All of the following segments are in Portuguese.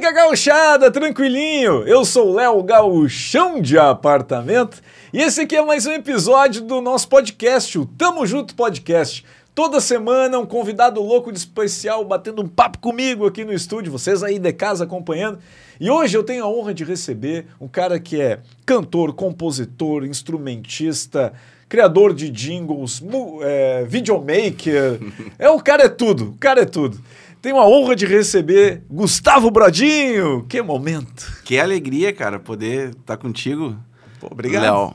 Fica gauchada, tranquilinho. Eu sou o Léo Gauchão de Apartamento e esse aqui é mais um episódio do nosso podcast, o Tamo Junto Podcast. Toda semana um convidado louco de especial batendo um papo comigo aqui no estúdio, vocês aí de casa acompanhando. E hoje eu tenho a honra de receber um cara que é cantor, compositor, instrumentista, criador de jingles, é, videomaker. É, o cara é tudo, o cara é tudo. Tenho a honra de receber Gustavo Brodinho. Que momento. Que alegria, cara, poder estar tá contigo. Pô, obrigado. Léo.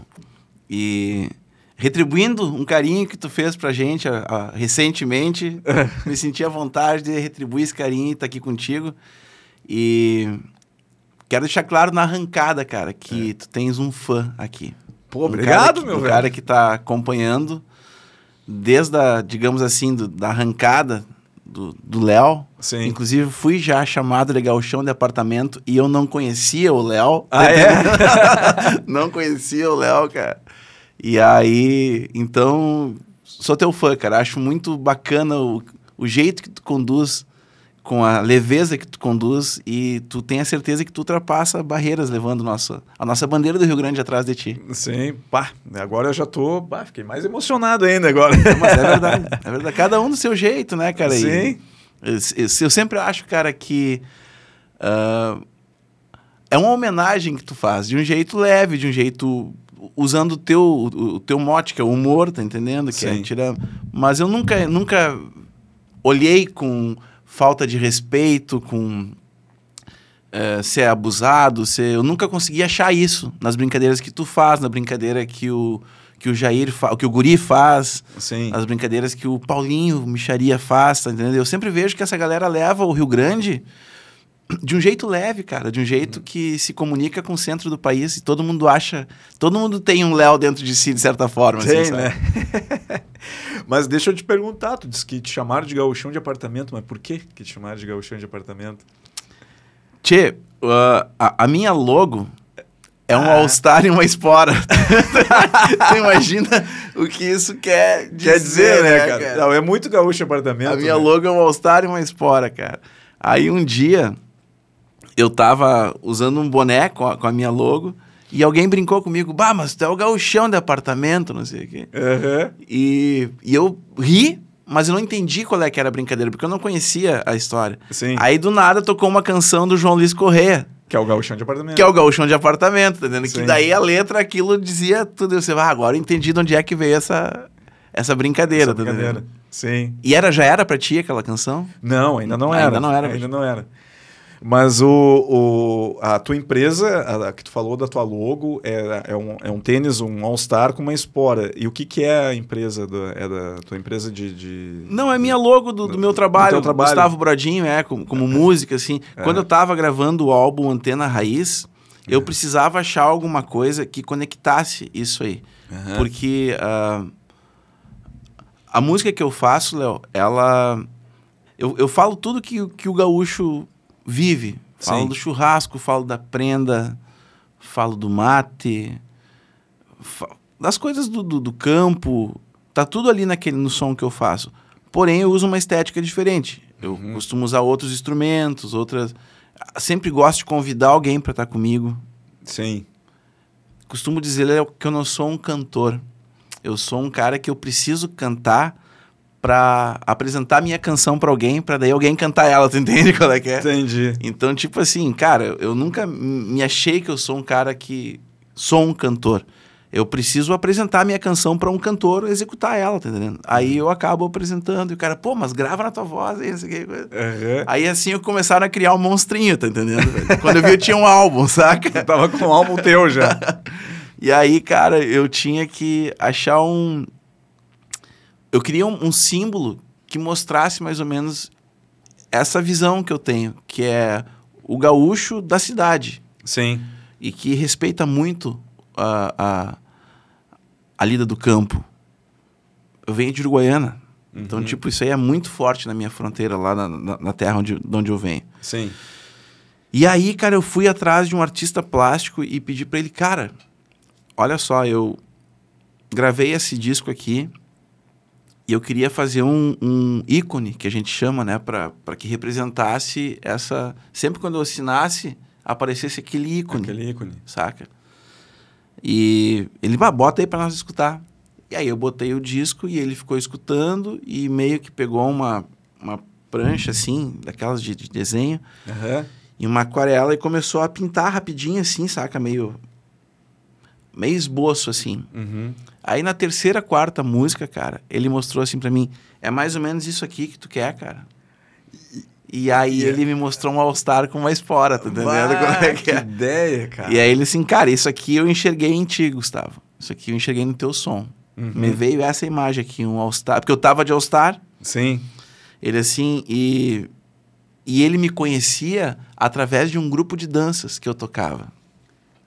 E retribuindo um carinho que tu fez pra gente a, a, recentemente, me senti à vontade de retribuir esse carinho e estar tá aqui contigo. E quero deixar claro na arrancada, cara, que é. tu tens um fã aqui. Pô, um obrigado, que, meu um velho. cara que tá acompanhando desde a, digamos assim, do, da arrancada do Léo. Inclusive, fui já chamado de chão de apartamento e eu não conhecia o Léo. Ah, é? não conhecia o Léo, cara. E aí, então, sou teu fã, cara. Acho muito bacana o, o jeito que tu conduz, com a leveza que tu conduz e tu tem a certeza que tu ultrapassa barreiras levando nossa, a nossa bandeira do Rio Grande atrás de ti. Sim, pá, agora eu já tô, pá, fiquei mais emocionado ainda agora. Mas é verdade, é verdade. Cada um do seu jeito, né, cara? Sim. E, eu, eu, sempre acho, cara, que uh, é uma homenagem que tu faz, de um jeito leve, de um jeito usando o teu, o, o teu mote, que é o humor, tá entendendo? Que é Sim. é. Mas eu nunca, nunca olhei com falta de respeito, com é, ser abusado, ser... eu nunca consegui achar isso nas brincadeiras que tu faz, na brincadeira que o que o Jair fa... que o Guri faz, Sim. as brincadeiras que o Paulinho Micharia faz, tá entendendo? Eu sempre vejo que essa galera leva o Rio Grande de um jeito leve, cara, de um jeito que se comunica com o centro do país e todo mundo acha, todo mundo tem um Léo dentro de si de certa forma, tem, assim, né? mas deixa eu te perguntar, tu disse que te chamaram de gauchão de apartamento, mas por que que te chamaram de gauchão de apartamento? Tchê, uh, a, a, minha logo é um ah. All-Star e uma espora. tu imagina o que isso quer dizer, quer dizer né, né, cara? cara? Não, é muito gaúcho apartamento. A minha né? logo é um All-Star e uma espora, cara. Aí um dia eu tava usando um boné com a, com a, minha logo e alguém brincou comigo, bah, mas tu é o gauchão de apartamento, não sei o quê. Uhum. E, e eu ri, mas eu não entendi qual é que era a brincadeira, porque eu não conhecia a história. Sim. Aí do nada tocou uma canção do João Luiz Corrêa. Que é o gauchão de apartamento. Que é o gauchão de apartamento, tá entendendo? Sim. Que daí a letra, aquilo dizia tudo. Você vai, ah, agora eu entendi de onde é que veio essa, essa brincadeira. Essa brincadeira. Tá Sim. E era, já era pra ti aquela canção? Não, ainda não era. Ainda não era. Ainda não era. Mas o, o, a tua empresa, a, a, que tu falou da tua logo, é, é, um, é um tênis, um All-Star com uma espora. E o que, que é a empresa? Do, é da tua empresa de, de... Não, é minha logo do, do meu trabalho. Do trabalho. Gustavo Brodinho, é, como, como música, assim. É. Quando eu tava gravando o álbum Antena Raiz, eu precisava achar alguma coisa que conectasse isso aí. Uhum. Porque uh, a música que eu faço, Léo, ela... Eu, eu falo tudo que, que o gaúcho vive. Falo Sim. do churrasco, falo da prenda, falo do mate, das coisas do, do, do, campo. Tá tudo ali naquele, no som que eu faço. Porém, eu uso uma estética diferente. Eu uhum. costumo usar outros instrumentos, outras. Sempre gosto de convidar alguém para estar tá comigo. Sim. Costumo dizer que eu não sou um cantor. Eu sou um cara que eu preciso cantar para apresentar minha canção para alguém, para daí alguém cantar ela, tu entende qual é que é? Entendi. Então, tipo assim, cara, eu nunca me achei que eu sou um cara que sou um cantor. Eu preciso apresentar minha canção para um cantor executar ela, tá entendendo? Aí eu acabo apresentando e o cara, pô, mas grava na tua voz aí, isso aqui. Uhum. Aí assim eu começaram a criar um monstrinho, tá entendendo? Quando eu vi, eu tinha um álbum, saca? Eu tava com um álbum teu já. e aí, cara, eu tinha que achar um, eu queria um, um, símbolo que mostrasse mais ou menos essa visão que eu tenho, que é o gaúcho da cidade. Sim. E que respeita muito a, a, a lida do campo. Eu venho de Uruguaiana. Uhum. Então, tipo, isso aí é muito forte na minha fronteira, lá na, na, na terra onde, de onde eu venho. Sim. E aí, cara, eu fui atrás de um artista plástico e pedi para ele, cara, olha só, eu gravei esse disco aqui E eu queria fazer um, um ícone, que a gente chama, né? Para que representasse essa... Sempre quando eu assinasse, aparecesse aquele ícone. Aquele ícone. Saca? E ele, ah, bota aí para nós escutar. E aí eu botei o disco e ele ficou escutando e meio que pegou uma, uma prancha, assim, daquelas de, de desenho, Aham. e uma aquarela e começou a pintar rapidinho, assim, saca? Meio... Meio esboço, assim. Uhum. Aí na terceira, quarta música, cara, ele mostrou assim pra mim: é mais ou menos isso aqui que tu quer, cara. E aí E- ele me mostrou um All-Star com uma espora, tá entendendo como é que que é? ideia, cara. E aí ele assim, cara, isso aqui eu enxerguei em ti, Gustavo. Isso aqui eu enxerguei no teu som. Uhum. Me veio essa imagem aqui, um All-Star. Porque eu tava de All-Star, Sim. ele assim, e. E ele me conhecia através de um grupo de danças que eu tocava.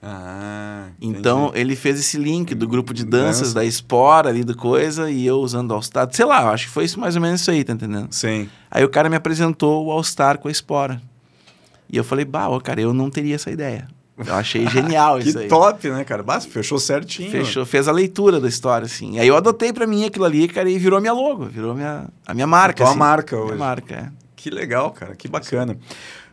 Ah, Então, ele fez esse link do grupo de danças, Dança. da Espora ali do coisa, e eu usando All Star. Sei lá, acho que foi isso mais ou menos isso aí, tá entendendo? Sim. Aí o cara me apresentou o All Star com a Espora. E eu falei, bah, cara, eu não teria essa ideia. Eu achei genial Que isso aí. top, né, cara? Basta, fechou certinho. Fechou, fez a leitura da história, assim. Aí eu adotei pra mim aquilo ali, cara, e virou minha logo, virou minha, a minha marca. A tua assim. marca Minha hoje. marca, é. Que legal, cara, que bacana.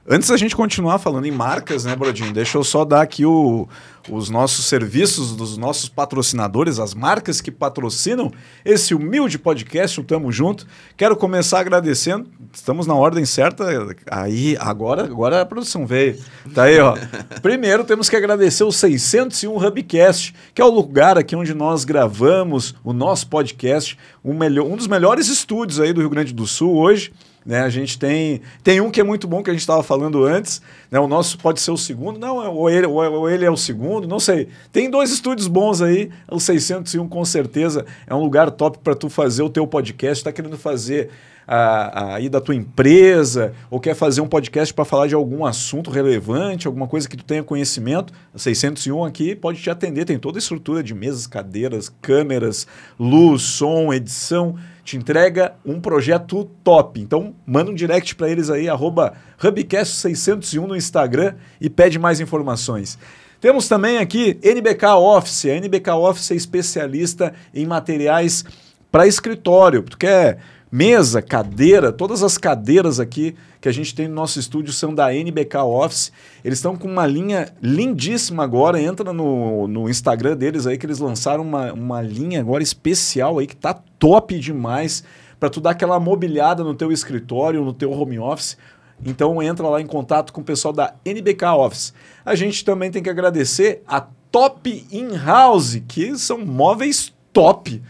Antes da gente continuar falando em marcas, né, Brodinho? Deixa eu só dar aqui o- os nossos serviços dos nossos patrocinadores, as marcas que patrocinam esse humilde podcast, o Tamo Junto. Quero começar agradecendo, estamos na ordem certa, aí agora, agora a produção veio. Tá aí, ó. Primeiro temos que agradecer o 601 Hubcast, que é o lugar aqui onde nós gravamos o nosso podcast, um, melhor, um dos melhores estúdios aí do Rio Grande do Sul hoje. Né, a gente tem, tem um que é muito bom que a gente estava falando antes. Né, o nosso pode ser o segundo, não, é- ou ele, ou ele é o segundo, não sei. Tem dois estúdios bons aí. O 601 com certeza é um lugar top para tu fazer o teu podcast. Está querendo fazer aí da tua empresa ou quer fazer um podcast para falar de algum assunto relevante, alguma coisa que tu tenha conhecimento. A 601 aqui pode te atender. Tem toda a estrutura de mesas, cadeiras, câmeras, luz, som, edição te entrega um projeto top. Então, manda um direct para eles aí, arroba Hubcast601 no Instagram e pede mais informações. Temos também aqui NBK Office. A NBK Office é especialista em materiais para escritório. Tu quer mesa, cadeira, todas as cadeiras aqui que a gente tem no nosso estúdio são da NBK Office. Eles estão com uma linha lindíssima agora. Entra no, no Instagram deles aí que eles lançaram uma, uma linha agora especial aí que tá top demais para tu dar aquela mobiliada no teu escritório, no teu home office. Então entra lá em contato com o pessoal da NBK Office. A gente também tem que agradecer a Top In House, que são móveis top.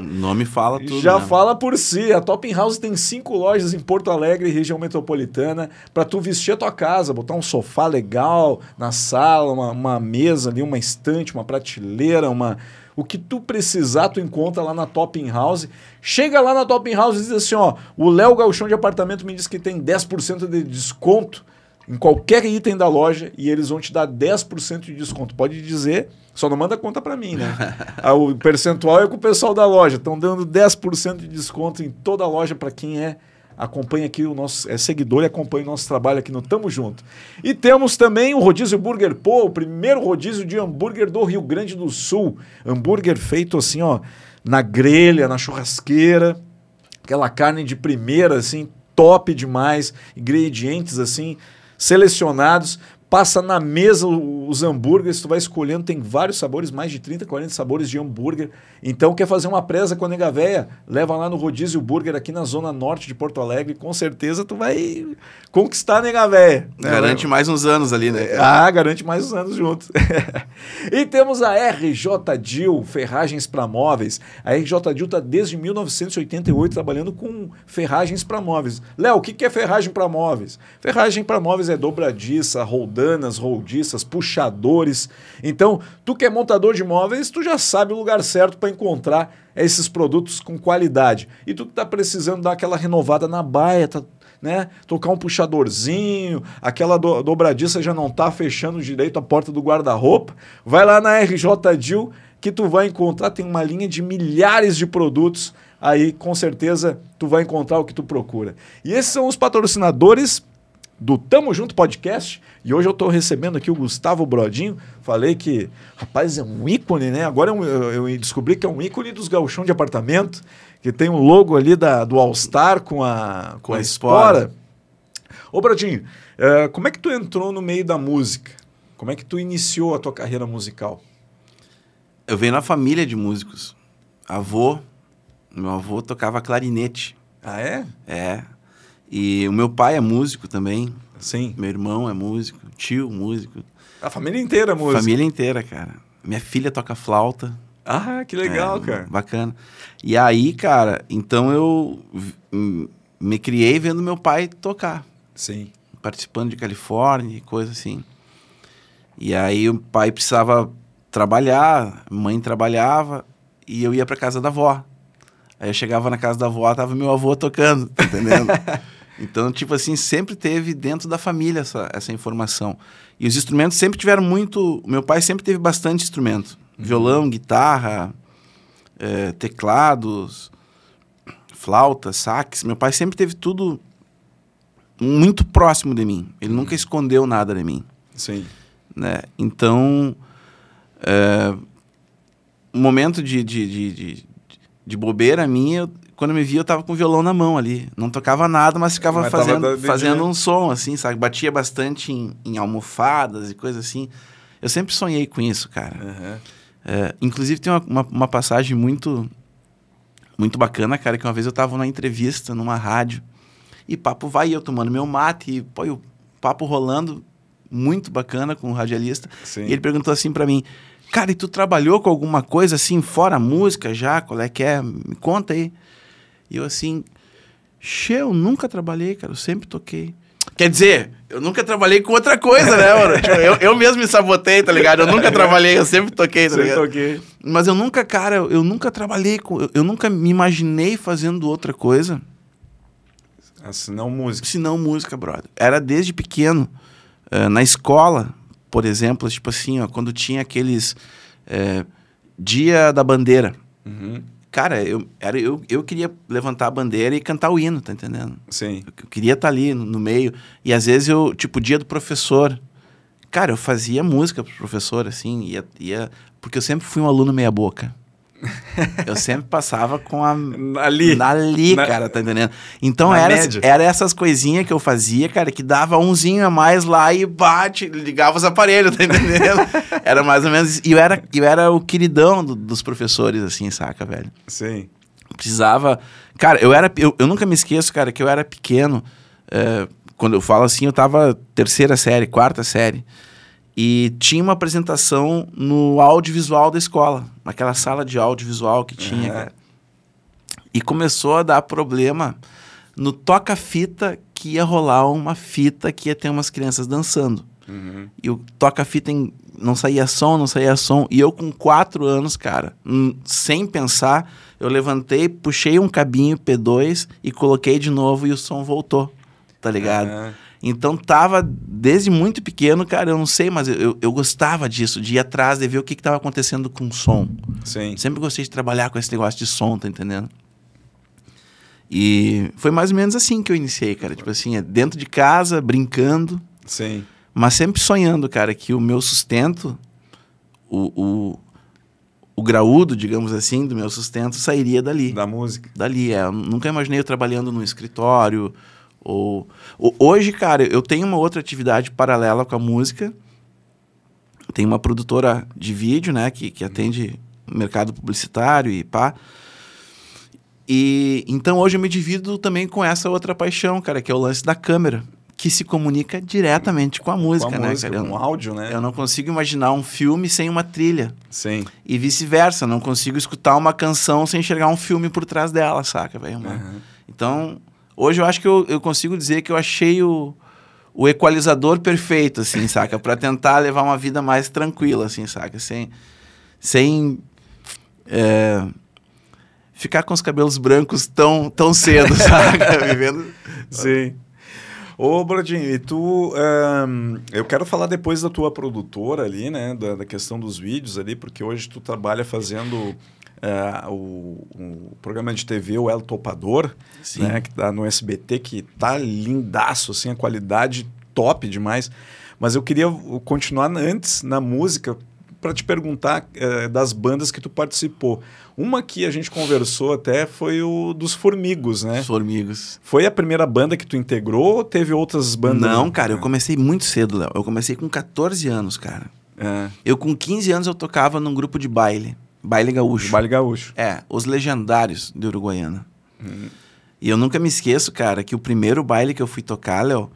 O nome fala tudo. Já né? fala por si. A Top House tem cinco lojas em Porto Alegre, região metropolitana, para tu vestir a tua casa, botar um sofá legal na sala, uma, uma mesa ali, uma estante, uma prateleira, uma o que tu precisar, tu encontra lá na Top In House. Chega lá na Top In House e diz assim, ó, o Léo Galchão de apartamento me disse que tem 10% de desconto em qualquer item da loja e eles vão te dar 10% de desconto. Pode dizer, só não manda conta para mim, né? Ah, o percentual é com o pessoal da loja. Estão dando 10% de desconto em toda a loja para quem é acompanha aqui o nosso é seguidor e acompanha o nosso trabalho aqui no Tamo Junto. E temos também o Rodízio Burger Pô, o primeiro rodízio de hambúrguer do Rio Grande do Sul. Hambúrguer feito assim, ó, na grelha, na churrasqueira, aquela carne de primeira, assim, top demais, ingredientes assim selecionados. Passa na mesa os hambúrgueres, tu vai escolhendo, tem vários sabores, mais de 30, 40 sabores de hambúrguer. Então, quer fazer uma presa com a nega véia? Leva lá no Rodízio Burger aqui na zona norte de Porto Alegre, com certeza tu vai conquistar a nega véia. né? Garante mais uns anos ali, né? Ah, garante mais uns anos juntos. e temos a RJ Dil, ferragens para móveis. A RJ Dil está desde 1988 trabalhando com ferragens para móveis. Léo, o que que é ferragem para móveis? Ferragem para móveis é dobradiça, roldanas, roldiças, puxadores. Então, tu que é montador de móveis, tu já sabe o lugar certo para encontrar esses produtos com qualidade. E tu que está precisando dar aquela renovada na baia, tá né? Tocar um puxadorzinho, aquela do, dobradiça já não tá fechando direito a porta do guarda-roupa. Vai lá na RJ Dil que tu vai encontrar, tem uma linha de milhares de produtos. Aí, com certeza, tu vai encontrar o que tu procura. E esses são os patrocinadores do Tamo Junto Podcast. E hoje eu estou recebendo aqui o Gustavo Brodinho. Falei que, rapaz, é um ícone, né? Agora eu, eu, eu descobri que é um ícone dos galchão de apartamento, que tem um logo ali da, do All Star com a, com, Com a espora. espora. Ô, Brodinho, eh, como é que tu entrou no meio da música? Como é que tu iniciou a tua carreira musical? Eu venho na família de músicos. Avô, meu avô tocava clarinete. Ah, é? É. E o meu pai é músico também. Sim. Meu irmão é músico. Tio, músico. A família inteira é música. Família inteira, cara. Minha filha toca flauta. Ah, que legal, É, cara. Bacana. E aí, cara, então eu me criei vendo meu pai tocar. Sim. participando de Califórnia e coisa assim. E aí o pai precisava trabalhar, mãe trabalhava e eu ia para casa da avó. Aí eu chegava na casa da avó, tava meu avô tocando, tá entendendo? então, tipo assim, sempre teve dentro da família essa, essa informação. E os instrumentos sempre tiveram muito. Meu pai sempre teve bastante instrumento: violão, guitarra, eh, teclados, flauta, sax. Meu pai sempre teve tudo muito próximo de mim. Ele nunca escondeu nada de mim, Sim. né? Então, é, um momento de, de, de, de, de bobeira minha, eu- quando me via, eu tava com o violão na mão ali. Não tocava nada, mas ficava Mas fazendo, fazendo um som, assim, sabe? Batia bastante em, em almofadas e coisa assim. Eu sempre sonhei com isso, cara. Aham. É, inclusive tem uma, uma, uma passagem muito muito bacana, cara, que uma vez eu tava numa entrevista numa rádio e papo vai eu tomando meu mate e pô, o papo rolando muito bacana com o radialista. Sim. E ele perguntou assim pra mim: "Cara, e tu trabalhou com alguma coisa assim fora a música já? Qual é que é? Me conta aí". E eu assim: "Che, eu nunca trabalhei, cara, eu sempre toquei". Quer dizer, eu nunca trabalhei com outra coisa, né, mano? Tipo, eu, eu mesmo me sabotei, tá ligado? Eu nunca trabalhei, eu sempre toquei, tá Sempre ligado? toquei. Mas eu nunca, cara, eu nunca trabalhei com. Eu, eu nunca me imaginei fazendo outra coisa Assim, não música. senão música, brother. Era desde pequeno. eh, na escola, por exemplo, tipo assim, ó, quando tinha aqueles. eh, Dia da Bandeira. Uhum. Cara, eu, era, eu, eu queria levantar a bandeira e cantar o hino, tá entendendo? Sim. Eu queria estar ali no, no meio. E às vezes eu, tipo, dia do professor. Cara, eu fazia música pro professor, assim, ia, ia. Porque eu sempre fui um aluno meia-boca. Eu sempre passava com a. Ali. Ali, Na- cara, tá entendendo? Então era, média. era essas coisinhas que eu fazia, cara, que dava umzinho a mais lá e bate, ligava os aparelhos, tá entendendo? era mais ou menos. isso. E eu era, eu era o queridão do- dos professores, assim, saca, velho? Sim. precisava. Cara, eu era. Eu, eu nunca me esqueço, cara, que eu era pequeno. é, quando eu falo assim, eu tava terceira série, quarta série. E tinha uma apresentação no audiovisual da escola, naquela sala de audiovisual que tinha, cara. E começou a dar problema no toca-fita que ia rolar uma fita que ia ter umas crianças dançando. Uhum. E o toca-fita em- não saía som, não saía som. E eu com quatro anos, cara, sem pensar, eu levantei, puxei um cabinho P2 e coloquei de novo e o som voltou. Tá ligado? Aham. Então tava desde muito pequeno, cara, eu não sei, mas eu, eu, gostava disso, de ir atrás, de ver o que, que tava acontecendo com o som. Sim. Sempre gostei de trabalhar com esse negócio de som, tá entendendo? E foi mais ou menos assim que eu iniciei, cara. Tipo assim, é dentro de casa, brincando, Sim. mas sempre sonhando, cara, que o meu sustento, o, o, o graúdo, digamos assim, do meu sustento sairia dali. Da música. Dali, é. Eu nunca imaginei eu trabalhando num escritório. Ou, Hoje, cara, eu tenho uma outra atividade paralela com a música. Tem uma produtora de vídeo, né, que, que atende o mercado publicitário e pá. E então hoje eu me divido também com essa outra paixão, cara, que é o lance da câmera, que se comunica diretamente com a música, com a né, música, cara? Eu, com áudio, né? eu não consigo imaginar um filme sem uma trilha. Sim. E vice-versa, não consigo escutar uma canção sem enxergar um filme por trás dela, saca, velho? Aham. Então, hoje eu acho que eu, eu consigo dizer que eu achei o, o equalizador perfeito, assim, saca? Pra tentar levar uma vida mais tranquila, assim, saca? Sem, sem é, ficar com os cabelos brancos tão, tão cedo, saca? Vivendo... Sim. Ô, Brodinho, e tu. ahn, eu quero falar depois da tua produtora ali, né? Da, da questão dos vídeos ali, porque hoje tu trabalha fazendo é, o, o programa de TV, o El Topador, Sim. né, que tá no SBT, que tá lindaço, assim, a qualidade top demais. Mas eu queria continuar antes na música para te perguntar é, das bandas que tu participou. Uma que a gente conversou até foi o dos Formigos, né? Os Formigos. Foi a primeira banda que tu integrou ou teve outras bandas? Não, cara, eu comecei muito cedo, Léo. Eu comecei com 14 anos, cara. É, Eu com 15 anos eu tocava num grupo de baile, baile gaúcho. Baile Gaúcho. É, os legendários de Uruguaiana. Uhum. E eu nunca me esqueço, cara, que o primeiro baile que eu fui tocar, Léo,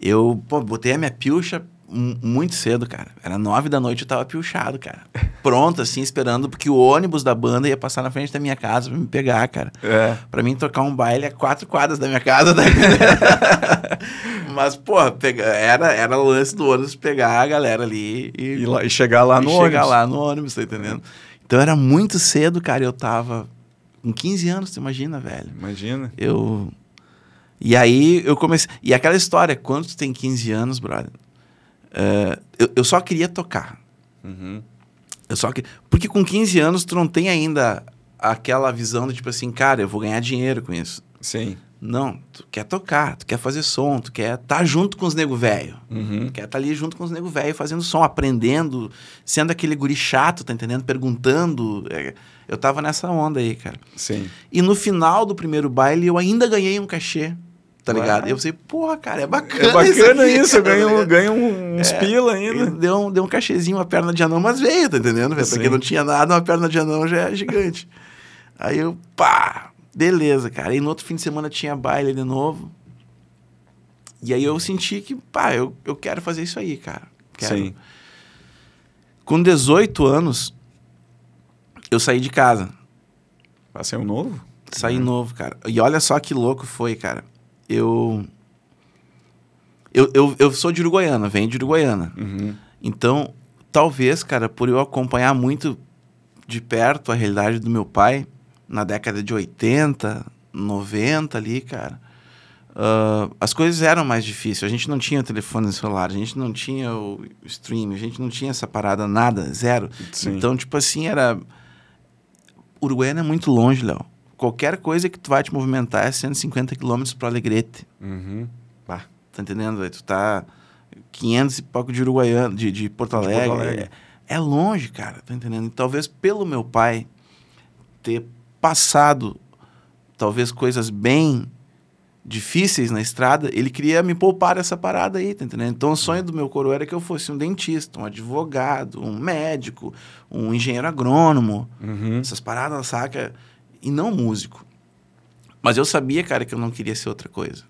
eu pô, botei a minha pilcha mu- muito cedo, cara. Era nove da noite, eu tava pilchado, cara. Pronto, assim, esperando, porque o ônibus da banda ia passar na frente da minha casa pra me pegar, cara. É. Pra mim tocar um baile a quatro quadras da minha casa. Né? Mas, pô, pega- era, era o lance do ônibus pegar a galera ali e, E, lá- e chegar lá e no chegar ônibus. lá no ônibus, tá entendendo? Então era muito cedo, cara. Eu tava com 15 anos, tu imagina, velho. Imagina. Eu. E aí eu comecei. E aquela história, quando tu tem 15 anos, brother, é, eu, eu só queria tocar. Uhum. Eu só que... Porque com 15 anos tu não tem ainda aquela visão de tipo assim, cara, eu vou ganhar dinheiro com isso. Sim. Não, tu quer tocar, tu quer fazer som, tu quer estar tá junto com os nego velho. Uhum. Quer estar ali junto com os nego velho fazendo som, aprendendo, sendo aquele guri chato, tá entendendo? Perguntando. É, eu tava nessa onda aí, cara. Sim. E no final do primeiro baile eu ainda ganhei um cachê, tá ligado? E eu pensei, porra, cara, é bacana. É bacana isso, eu cara, ganho, tá uns pila ainda. Deu um, deu um cachezinho, uma perna de anão, mas veio, tá entendendo? Porque não tinha nada, uma perna de anão já é gigante. Aí eu, pá, beleza, cara. E no outro fim de semana tinha baile de novo. E aí eu senti que, pá, eu, eu quero fazer isso aí, cara. Quero. Sim. Com 18 anos, eu saí de casa. Passei um novo? Saí novo, cara. E olha só que louco foi, cara. Eu. Eu, eu, eu sou de Uruguaiana, venho de Uruguaiana. Uhum. Então, talvez, cara, por eu acompanhar muito de perto a realidade do meu pai, na década de 80, 90 ali, cara, ah, as coisas eram mais difíceis. A gente não tinha telefone celular, a gente não tinha o stream, a gente não tinha essa parada, nada, zero. Sim. Então, tipo assim, era. Uruguaiana é muito longe, Léo. Qualquer coisa que tu vai te movimentar é 150 quilômetros para Alegrete. Uhum. Bah. Tá entendendo? Tu tá 500 e pouco de Uruguaiana, de, de Porto De Porto Alegre. Alegre. É, é longe, cara, tá entendendo? E talvez pelo meu pai ter passado talvez coisas bem difíceis na estrada, ele queria me poupar essa parada aí, tá entendendo? Então o sonho do meu coroa era que eu fosse um dentista, um advogado, um médico, um engenheiro agrônomo, Uhum. essas paradas, saca? E não músico. Mas eu sabia, cara, que eu não queria ser outra coisa.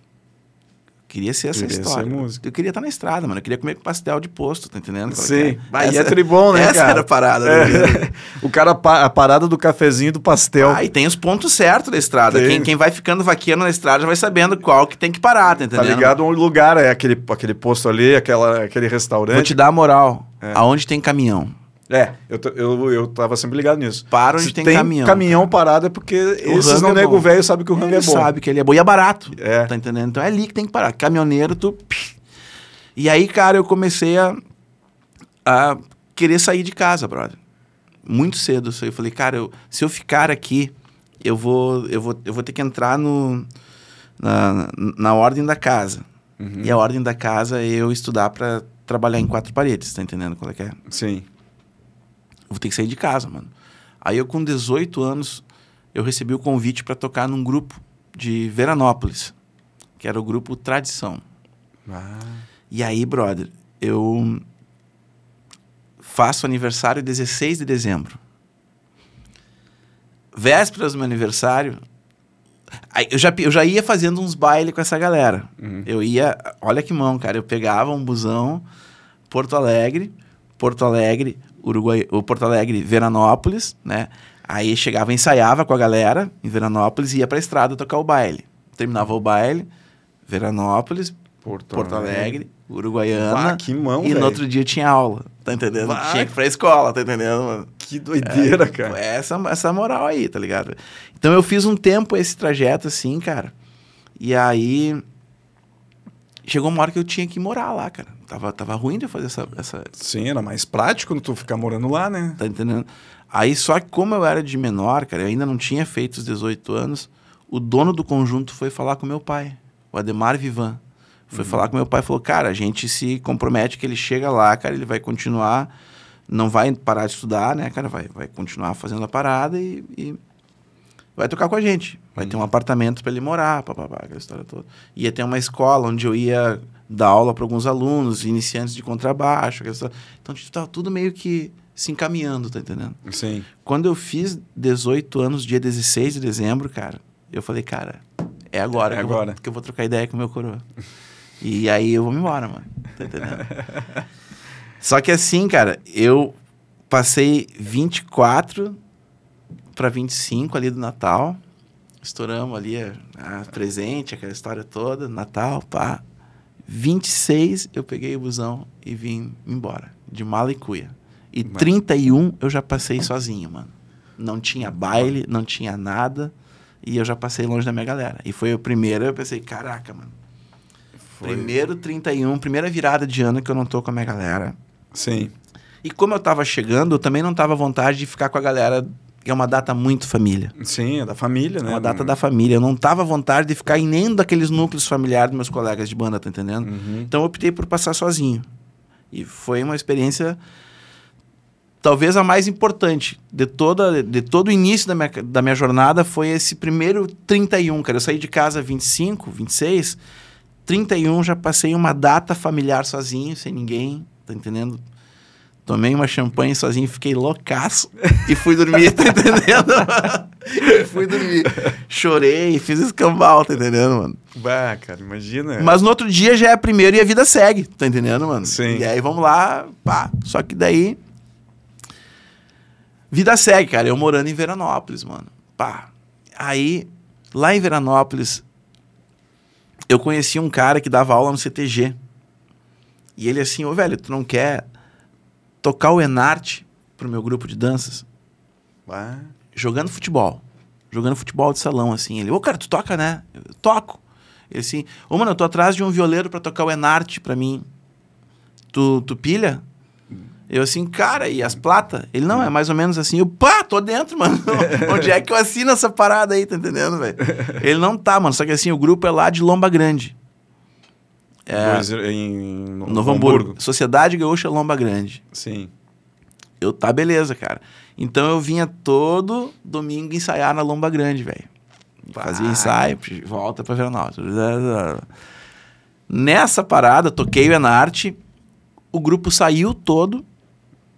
Queria ser essa Queria história. ser músico. Eu queria estar na estrada, mano. Eu queria comer pastel de posto, tá entendendo? Sim. é? E Essa- é tribom, né, essa cara? era a parada. É. O cara, a parada do cafezinho do pastel. Ah, e tem os pontos certos da estrada. Tem. Quem, quem vai ficando vaqueando na estrada já vai sabendo qual que tem que parar, tá tá entendendo? ligado? Um lugar, é aquele, aquele posto ali, aquela, aquele Vou restaurante. te dar a moral. É. Aonde tem caminhão? É, eu, eu, eu tava sempre ligado nisso. Para onde Se tem, tem caminhão. caminhão parado é porque esses rango não é nego velho sabem que o rango é bom. sabe que ele é bom. E é barato. É. Tá entendendo? Então é ali que tem que parar. Caminhoneiro, tu. E aí, cara, eu comecei a, a querer sair de casa, brother. Muito cedo. aí. Eu falei, cara, eu- se eu ficar aqui, eu vou, eu vou, eu vou ter que entrar no, na, na ordem da casa. Uhum. E a ordem da casa é eu estudar para trabalhar em quatro paredes, tá entendendo qual é que é? Sim. Vou ter que sair de casa, mano. Aí eu, com 18 anos, eu recebi o convite para tocar num grupo de Veranópolis, que era o grupo Tradição. Ah, E aí, brother, eu faço aniversário 16 de dezembro. Vésperas do meu aniversário, eu já, eu já ia fazendo uns bailes com essa galera. Uhum. Eu ia, olha que mão, cara, eu pegava um busão, Porto Alegre, Porto Alegre, Uruguai, o Porto Alegre, Veranópolis, né? Aí chegava, ensaiava com a galera em Veranópolis e ia pra estrada tocar o baile. Terminava o baile, Veranópolis, Porto, Porto Alegre, Uruguaiana. Ah, que mão, e velho. no outro dia tinha aula, tá entendendo? Vai. Tinha que ir pra escola, tá entendendo, mano? Que doideira, cara. Essa, essa moral aí, tá ligado? Então eu fiz um tempo esse trajeto assim, cara. E aí. chegou uma hora que eu tinha que morar lá, cara. Tava, tava ruim de eu fazer essa, essa. Sim, era mais prático tu ficar morando lá, né? Tá entendendo? Aí, só que como eu era de menor, cara, eu ainda não tinha feito os 18 anos, o dono do conjunto foi falar com meu pai, o Ademar Vivan. Foi falar com meu pai e falou: Cara, a gente se compromete que ele chega lá, cara, ele vai continuar, não vai parar de estudar, né, cara? Vai, vai continuar fazendo a parada e, e vai tocar com a gente. Vai ter um apartamento para ele morar, papapá, aquela história toda. Ia ter uma escola onde eu ia dar aula para alguns alunos, iniciantes de contrabaixo. Então, tipo, tava tudo meio que se encaminhando, tá entendendo? Sim. Quando eu fiz 18 anos, dia 16 de dezembro, cara, eu falei, cara, é agora, É que, eu vou- agora. que eu vou trocar ideia com o meu coroa. e aí eu vou me embora, mano. Tá entendendo? Só que assim, cara, eu passei 24 para 25 ali do Natal. Estouramos ali a, a presente, aquela história toda, Natal, pá. 26 eu peguei o busão e vim embora, de mala e cuia. E Mano. 31 eu já passei sozinho, mano. Não tinha baile, não tinha nada. E eu já passei longe da minha galera. E foi o primeiro, eu pensei, caraca, mano. Foi. Primeiro 31, primeira virada de ano que eu não tô com a minha galera. Sim. E como eu tava chegando, eu também não tava à vontade de ficar com a galera, que é uma data muito família. Sim, é da família, É né? uma data da família. Eu não tava à vontade de ficar em nenhum daqueles núcleos familiares dos meus colegas de banda, tá entendendo? Uhum. Então eu optei por passar sozinho. E foi uma experiência talvez a mais importante de toda de todo o início da minha, da minha jornada foi esse primeiro 31, cara. Eu saí de casa 25, 26, 31 já passei uma data familiar sozinho, sem ninguém, tá entendendo? Tomei uma champanhe sozinho, fiquei loucaço e fui dormir, tá entendendo? e fui dormir. Chorei, fiz escambau, tá entendendo, mano? Bah, cara, imagina. Mas no outro dia já é primeiro e a vida segue, tá entendendo, mano? Sim. E aí vamos lá, pá. Só que daí. Vida segue, cara. Eu morando em Veranópolis, mano. Pá. Aí, lá em Veranópolis, eu conheci um cara que dava aula no CTG. E ele assim, ô velho, tu não quer tocar o Enarte pro meu grupo de danças? Bah. jogando futebol. Jogando futebol de salão, assim. Ele, ô, cara, tu toca, né? Eu toco. Ele assim, ô, mano, eu tô atrás de um violeiro pra tocar o Enarte pra mim. Tu, tu pilha? Eu assim, cara, e as plata? Ele, não, é mais ou menos assim. Eu, pá, tô dentro, mano. Onde é que eu assino essa parada aí, tá entendendo, velho? Ele não tá, mano. Só que assim, o grupo é lá de Lomba Grande. É, Dois- em Novo, Novo Hamburgo. Sociedade Gaúcha Lomba Grande. Sim. Eu, tá, beleza, cara. Então eu vinha todo domingo ensaiar na Lomba Grande, velho. Fazia ensaio, volta pra Veranópolis. Nessa parada, toquei o Enarte, o grupo saiu todo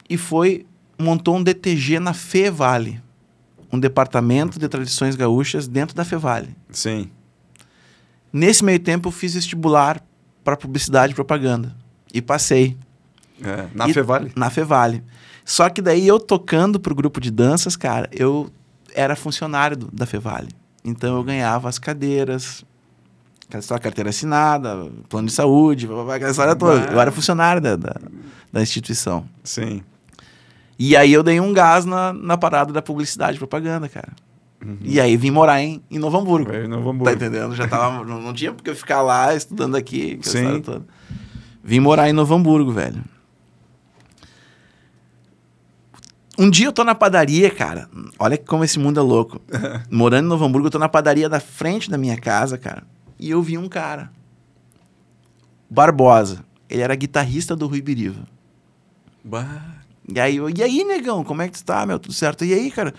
e foi, montou um DTG na Fevale. Um departamento de tradições gaúchas dentro da Fevale. Sim. Nesse meio tempo eu fiz vestibular para publicidade e propaganda. E passei. É, na E- Fevale. Na Fevale. Só que daí eu tocando pro grupo de danças, cara, eu era funcionário do- da Fevale. Então eu ganhava as cadeiras, aquela carteira assinada, plano de saúde, aquela história toda. Eu era funcionário da, da, da instituição. Sim. E aí eu dei um gás na, na parada da publicidade e propaganda, cara. E aí vim morar em, em Novo Hamburgo. Em Novo Tá Hamburgo. entendendo? Já tava. não, não tinha porque eu ficar lá estudando aqui. Sim. Vim morar em Novo Hamburgo, velho. Um dia eu tô na padaria, cara. Olha como esse mundo é louco. Morando em Novo Hamburgo, eu tô na padaria da frente da minha casa, cara. E eu vi um cara. Barbosa. Ele era guitarrista do Rui Biriva. Bah. E aí, eu, e aí, negão, como é que tu tá, meu? Tudo certo? E aí, cara?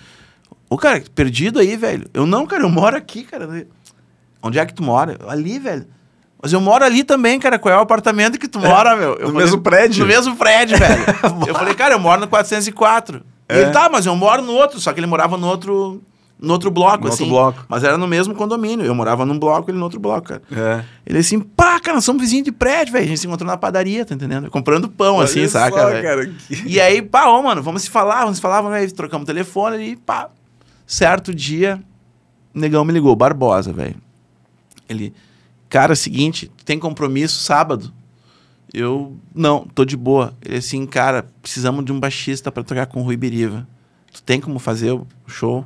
Ô, cara, perdido aí, velho. Eu não, cara, eu moro aqui, cara. Onde é que tu mora? Ali, velho. Mas eu moro ali também, cara. Qual é o apartamento que tu mora, meu? Eu no falei, mesmo prédio? No mesmo prédio, velho. eu falei, cara, eu moro no 404. É. E ele, tá, mas eu moro no outro. Só que ele morava no outro, no outro bloco, No assim. outro bloco. Mas era no mesmo condomínio. Eu morava num bloco, ele no outro bloco, cara. É. Ele assim, pá, cara, nós somos vizinhos de prédio, velho. A gente se encontrou na padaria, tá entendendo? Comprando pão, assim, Olha saca, só, velho? cara. que- E aí, pá, ô, mano, vamos se falar, vamos se falar, vamos aí, trocamos o telefone e pá. Certo dia, o negão me ligou, Barbosa, velho. Ele, cara, é seguinte, tem compromisso sábado? Eu, não, tô de boa. Ele assim, cara, precisamos de um baixista pra tocar com o Rui Biriva. Tu tem como fazer o show?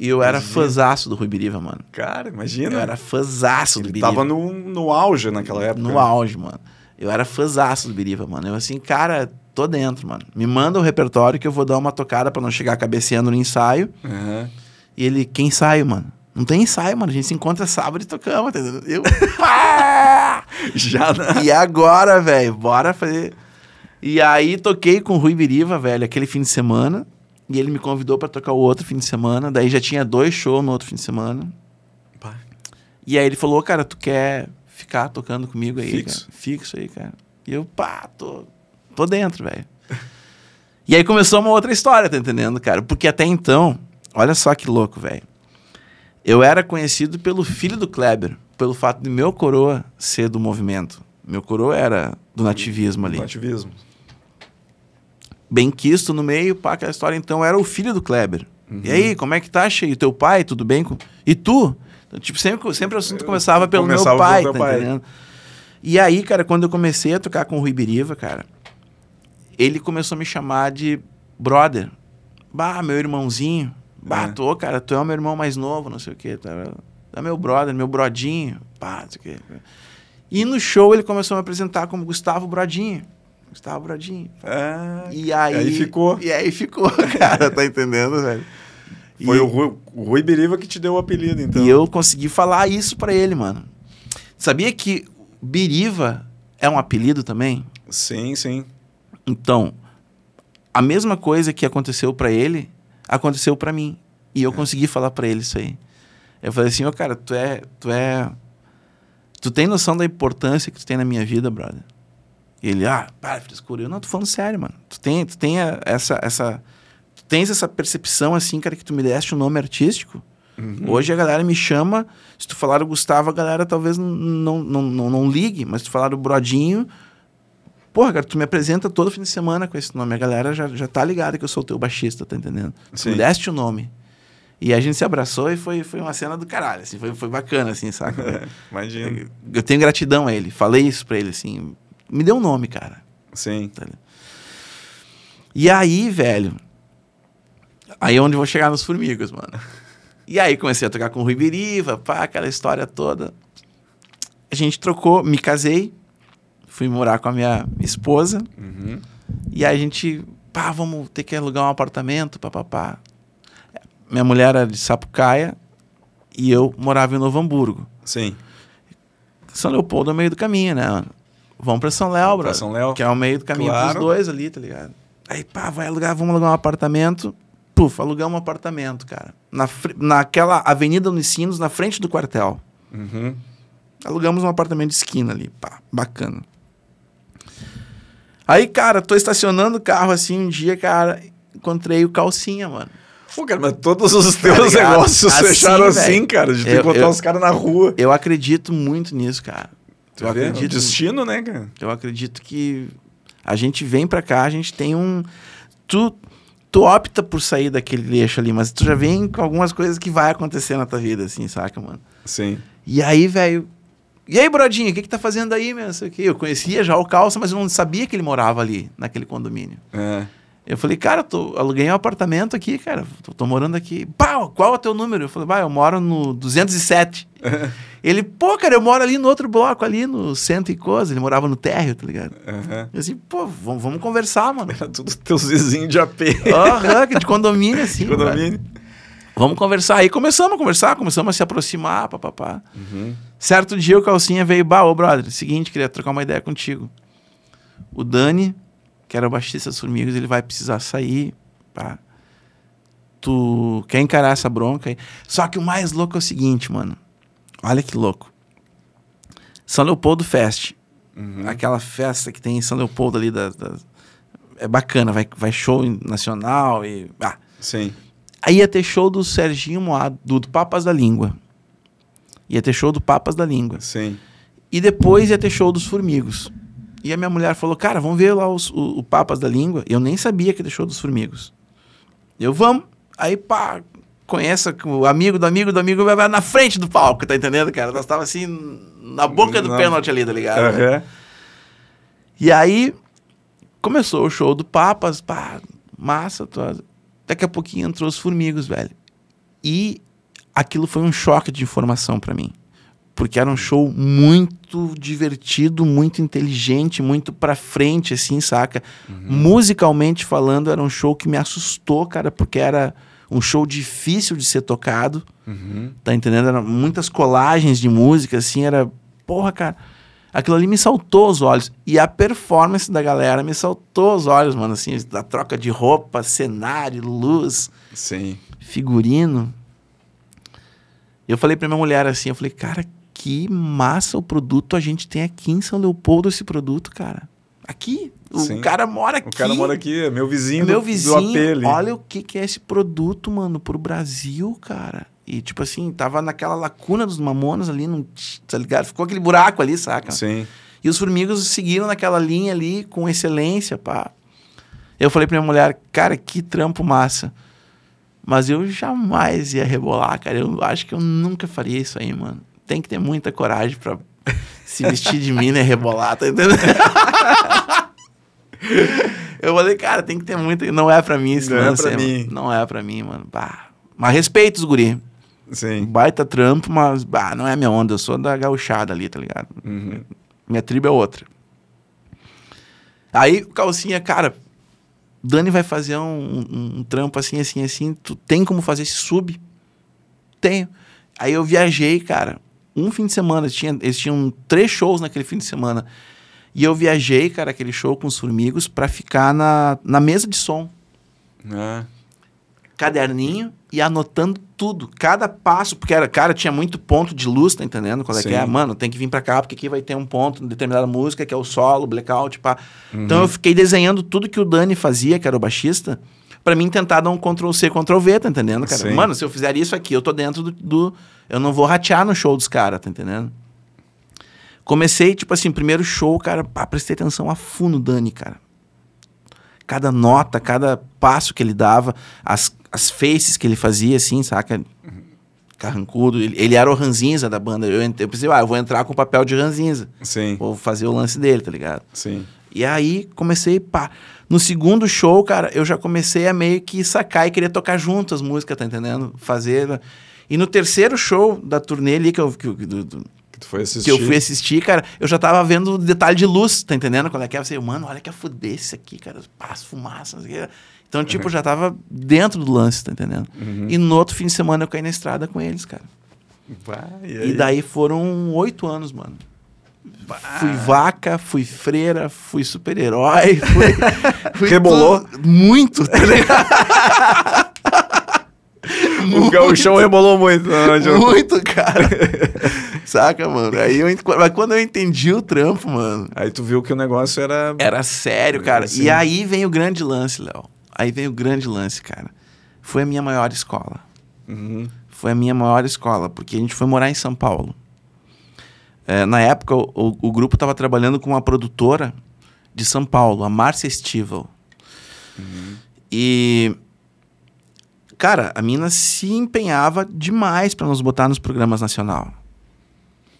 E eu era Imagina. fãzaço do Rui Biriva, mano. Cara, imagina. Eu era fãzaço do Biriva. tava no, no auge naquela época. No auge, mano. Eu era fãzaço do Biriva, mano. Eu assim, cara, tô dentro, mano. Me manda o repertório que eu vou dar uma tocada pra não chegar cabeceando no ensaio. Aham. E ele, que ensaio, mano? Não tem ensaio, mano. A gente se encontra sábado e tocamos, entendeu? Eu, pá! Já na... E agora, velho, bora fazer. E aí toquei com o Rui Biriva, velho, aquele fim de semana. E ele me convidou pra tocar o outro fim de semana. Daí já tinha dois shows no outro fim de semana. Pá. E aí ele falou, cara, tu quer ficar tocando comigo aí? Fixo. cara? Fixo aí, cara. E eu, pá, tô, tô dentro, velho. e aí começou uma outra história, tá entendendo, cara? Porque até então, olha só que louco, velho. Eu era conhecido pelo filho do Kleber, pelo fato de meu coroa ser do movimento. Meu coroa era do nativismo ali. No ativismo. Bem quisto no meio, pá, aquela história. Então era o filho do Kleber. E aí, como é que tá, cheio? Teu pai, tudo bem? com- E tu? Então, tipo, sempre, sempre o assunto começava pelo Começava meu pai, pelo tá pai. entendendo? E aí, cara, quando eu comecei a tocar com o Rui Biriva, cara, ele começou a me chamar de brother. Bah, meu irmãozinho. Bah, É. tô, cara, tu é o meu irmão mais novo, não sei o quê. Tá, é meu brother, meu brodinho. Pá, não sei o quê. E no show ele começou a me apresentar como Gustavo Brodinho. Gustavo Brodinho. É, E aí, aí ficou. E aí ficou, cara, tá entendendo, velho? Foi e, o, Rui, o Rui Biriva que te deu o apelido, então. e eu consegui falar isso pra ele, mano. Sabia que Biriva é um apelido também? Sim, sim. Então, a mesma coisa que aconteceu pra ele, aconteceu pra mim. E eu consegui falar pra ele isso aí. Eu falei assim, ô cara, tu é, tu é tu tem noção da importância que tu tem na minha vida, brother? E ele, ah, para, frescura. Eu, não, tô falando sério, mano. Tu tem, tu tem essa, essa, tu tens essa percepção, assim, cara, que tu me deste um nome artístico. Uhum. Hoje a galera me chama, se tu falar o Gustavo, a galera talvez não, não, não, não, ligue, mas se tu falar o Brodinho, porra, cara, tu me apresenta todo fim de semana com esse nome. A galera já, já tá ligada que eu sou o teu baixista, tá entendendo? Tu Sim. me deste o nome. E a gente se abraçou e foi, foi uma cena do caralho, assim, foi, foi bacana, assim, saca? Imagina. eu tenho gratidão a ele, falei isso pra ele, assim, me deu um nome, cara. Sim. E aí, velho, aí é onde eu vou chegar nos formigos, mano. E aí comecei a tocar com o Rui Biriva, pá, aquela história toda. A gente trocou, me casei, fui morar com a minha esposa, Uhum. e aí a gente, pá, vamos ter que alugar um apartamento, pá, pá, pá. Minha mulher era de Sapucaia e eu morava em Novo Hamburgo. Sim. São Leopoldo é o meio do caminho, né? Vamos pra São Léo, Pra bro. São Léo. Que é o meio do caminho Claro. pros dois ali, tá ligado? Aí, pá, vai alugar, vamos alugar um apartamento. Puf, alugamos um apartamento, cara. Na, naquela Avenida Unicinos, na frente do quartel. Uhum. Alugamos um apartamento de esquina ali, pá, bacana. Aí, cara, tô estacionando o carro assim um dia, cara, encontrei o calcinha, mano. Pô, cara, mas todos os teus ligado? negócios Assim, fecharam assim, velho. cara. De ter Eu- que botar eu- os caras na rua. Eu acredito muito nisso, cara. Tu Eu acredito. destino, né, cara? Eu acredito que a gente vem pra cá, a gente tem um. Tu, tu opta por sair daquele eixo ali, mas tu já vem com algumas coisas que vai acontecer na tua vida, assim, saca, mano? Sim. E aí, velho. E aí, brodinho, o que que tá fazendo aí, meu? Não sei o quê. Eu conhecia já o Calça, mas eu não sabia que ele morava ali, naquele condomínio. É. Eu falei, cara, tô, aluguei um apartamento aqui, cara. Tô, tô morando aqui. Pá, qual é o teu número? Eu falei, bah, eu moro no 207. ele, pô, cara, eu moro ali no outro bloco, ali no centro e coisa. Ele morava no térreo, tá ligado? Aham. Eu assim, pô, vamos, vamos conversar, mano. Era tudo teus vizinhos de AP. Aham, que de condomínio, assim. velho. Condomínio. Vamos conversar. Aí começamos a conversar, começamos a se aproximar, papapá. Uhum. Certo dia o Calcinha veio, bah, ô brother, seguinte, queria trocar uma ideia contigo. O Dani, que era o baixista dos Formigos, ele vai precisar sair, pá. Tu quer encarar essa bronca aí? Só que o mais louco é o seguinte, mano. Olha que louco. São Leopoldo Fest. Uhum. Aquela festa que tem em São Leopoldo ali das... das- É bacana, vai, vai show nacional e... Ah, Sim. Aí ia ter show do Serginho Moado, do, do Papas da Língua. Ia ter show do Papas da Língua. Sim. E depois ia ter show dos Formigos. E a minha mulher falou, cara, vamos ver lá os, o, o Papas da Língua. Eu nem sabia que show dos Formigos. Eu, vamos. Aí, pá, conheça o amigo do amigo do amigo, vai na frente do palco, tá entendendo, cara? Nós tava assim, na boca do Na- pênalti ali, tá ligado? Aham. E aí começou o show do Papas, pá, massa toda. Daqui a pouquinho entrou os formigos, velho. E aquilo foi um choque de informação para mim. Porque era um show muito divertido, muito inteligente, muito pra frente, assim, saca? Musicalmente falando, era um show que me assustou, cara, porque era um show difícil de ser tocado. Uhum. Tá entendendo? Eram muitas colagens de música, assim, era. Porra, cara. Aquilo ali me saltou os olhos. E a performance da galera me saltou os olhos, mano, assim, da troca de roupa, cenário, luz, Sim. figurino. Eu falei pra minha mulher assim, eu falei, cara, que massa o produto a gente tem aqui em São Leopoldo esse produto, cara. Aqui. O Sim. cara mora aqui. O cara mora aqui, é meu vizinho, É meu vizinho, do olha o que, que é esse produto, mano, pro Brasil, cara. E, tipo assim, tava naquela lacuna dos mamonas ali, não, tá ligado? Ficou aquele buraco ali, saca? Sim. E os formigos seguiram naquela linha ali com excelência, pá. Eu falei pra minha mulher, cara, que trampo massa. Mas eu jamais ia rebolar, cara. Eu acho que eu nunca faria isso aí, mano. Tem que ter muita coragem pra se vestir de mina e rebolar, tá entendendo? eu falei, cara, tem que ter muita. Não é pra mim esse Não é lance pra aí, mim. mano. Não é pra mim, mano. Bah. Mas respeito os guri. Sim. Baita trampo, mas bah, não é minha onda. Eu sou da gauchada ali, tá ligado? Uhum. Minha tribo é outra. Aí, calcinha, cara, Dani vai fazer um, um- um trampo assim, assim, assim. Tu tem como fazer esse sub? Tenho. Aí eu viajei, cara, um fim de semana. Tinha, eles tinham três shows naquele fim de semana. E eu viajei, cara, aquele show com os formigos pra ficar na, na mesa de som. Ah, Caderninho e anotando tudo. Cada passo, porque era, cara, tinha muito ponto de luz, tá entendendo? Qual é que é? Sim. Mano, tem que vir pra cá, porque aqui vai ter um ponto em determinada música, que é o solo, blackout, pá. Uhum. Então eu fiquei desenhando tudo que o Dani fazia, que era o baixista, pra mim tentar dar um Ctrl C, Ctrl V, tá entendendo, cara? Sim. Mano, se eu fizer isso aqui, eu tô dentro do. do- eu não vou ratear no show dos caras, tá entendendo? Comecei, tipo assim, primeiro show, cara, pá, prestei atenção a fundo no Dani, cara. Cada nota, cada passo que ele dava, as, as faces que ele fazia, assim, saca? Carrancudo. Ele, ele era o ranzinza da banda. Eu, eu pensei, ah, eu vou entrar com o papel de ranzinza. sim. Vou fazer o lance dele, tá ligado? Sim. E aí comecei, pá. No segundo show, cara, eu já comecei a meio que sacar e querer tocar junto as músicas, tá entendendo? Fazer. E no terceiro show da turnê ali que eu, que, do- do- Que tu foi assistir. que eu fui assistir, cara, eu já tava vendo o detalhe de luz, tá entendendo? Quando é que é? Eu falei, mano, olha que a fuder isso aqui, cara, passa fumaça. não sei o quê. Então, tipo, já tava dentro do lance, tá entendendo? Uhum. E no outro fim de semana eu caí na estrada com eles, cara. Vai, e, E aí? daí foram oito anos, mano. Fui vaca, fui freira, fui super-herói, fui, fui Rebolou? tudo- muito, tá ligado? O gauchão rebolou muito. Não, muito, cara. Saca, mano? Aí eu, mas quando eu entendi o trampo, mano, Aí tu viu que o negócio era... era sério, cara. Sim. E aí vem o grande lance, Léo. Aí vem o grande lance, cara. Foi a minha maior escola. Uhum. foi a minha maior escola, porque a gente foi morar em São Paulo. É, na época, o, o- o grupo estava trabalhando com uma produtora de São Paulo, a Márcia Estival. E, cara, a mina se empenhava demais para nos botar nos programas nacional.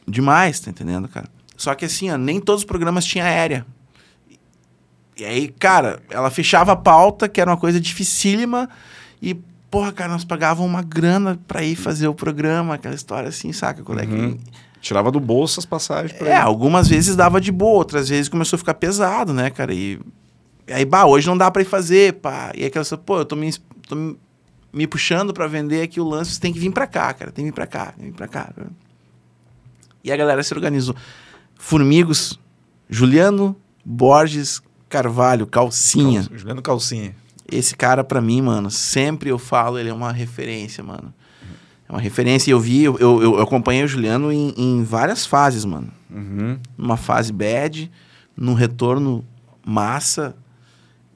Demais, tá entendendo, cara? Só que assim, ó, nem todos os programas tinham aérea. E aí, cara, ela fechava a pauta, que era uma coisa dificílima, e, porra, cara, nós pagavam uma grana pra ir fazer o programa, aquela história assim, saca? Qual é que- Uhum. Tirava do bolso as passagens pra É, algumas vezes dava de boa, outras vezes começou a ficar pesado, né, cara? E aí, bah, hoje não dá pra ir fazer, pá. E aquela pô, eu tô me, tô me- puxando pra vender aqui o lance, você tem que vir pra cá, cara, tem que vir pra cá, tem que vir pra cá. E a galera se organizou. Formigos, Juliano Borges Carvalho, Calcinha. Cal- Juliano Calcinha. Esse cara, pra mim, mano, sempre eu falo, ele é uma referência, mano. É uma referência. E eu vi, eu, eu, eu acompanhei o Juliano em, em várias fases, mano. Uhum. Numa fase bad, num retorno massa.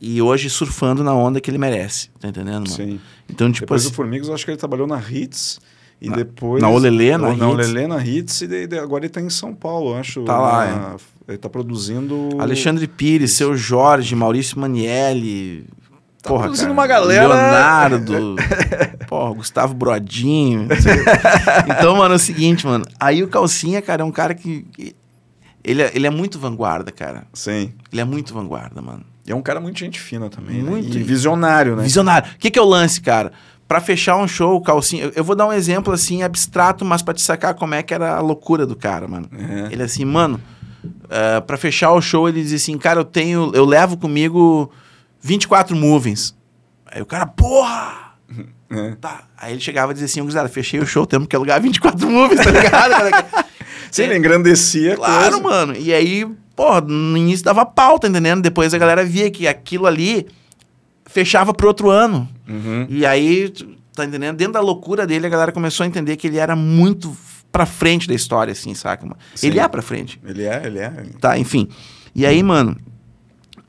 E hoje surfando na onda que ele merece. Tá entendendo, mano? Sim. Então, tipo depois assim. do Formigos, eu acho que ele trabalhou na Hits. E Na- depois... na Olelê, na na Hits. Olelê, na Hits. E daí- daí agora ele tá em São Paulo, acho. Tá lá, na- Ele tá produzindo... Alexandre Pires, seu Jorge, Maurício Manielli. Tá porra, produzindo cara, uma galera- Leonardo. porra, Gustavo Brodinho. então, mano, é o seguinte, mano. Aí o Calcinha, cara, é um cara que. Ele é, ele é muito vanguarda, cara. Sim. Ele é muito vanguarda, mano. E é um cara muito gente fina também, Muito. né? E visionário, né? Visionário. O que, que é o lance, cara? Pra fechar um show, calcinha. eu- Eu vou dar um exemplo assim, abstrato, mas pra te sacar como é que era a loucura do cara, mano. Uhum. Ele assim, mano, uh, pra fechar o show, ele dizia assim, cara, eu tenho. Eu levo comigo 24 movings. Aí o cara, porra! É. Tá. Aí ele chegava e dizia assim, gurizada, fechei o show, temos que alugar 24 movies, tá ligado? Sim, ele engrandecia Claro, coisa. mano. E aí, porra, no início dava pauta, entendendo? Depois a galera via que aquilo ali fechava pro outro ano. Uhum. E aí, tá entendendo? Dentro da loucura dele, a galera começou a entender que ele era muito pra frente da história, assim, saca, mano? Sim. Ele é pra frente. Ele é, ele é. Tá, enfim. E aí, mano,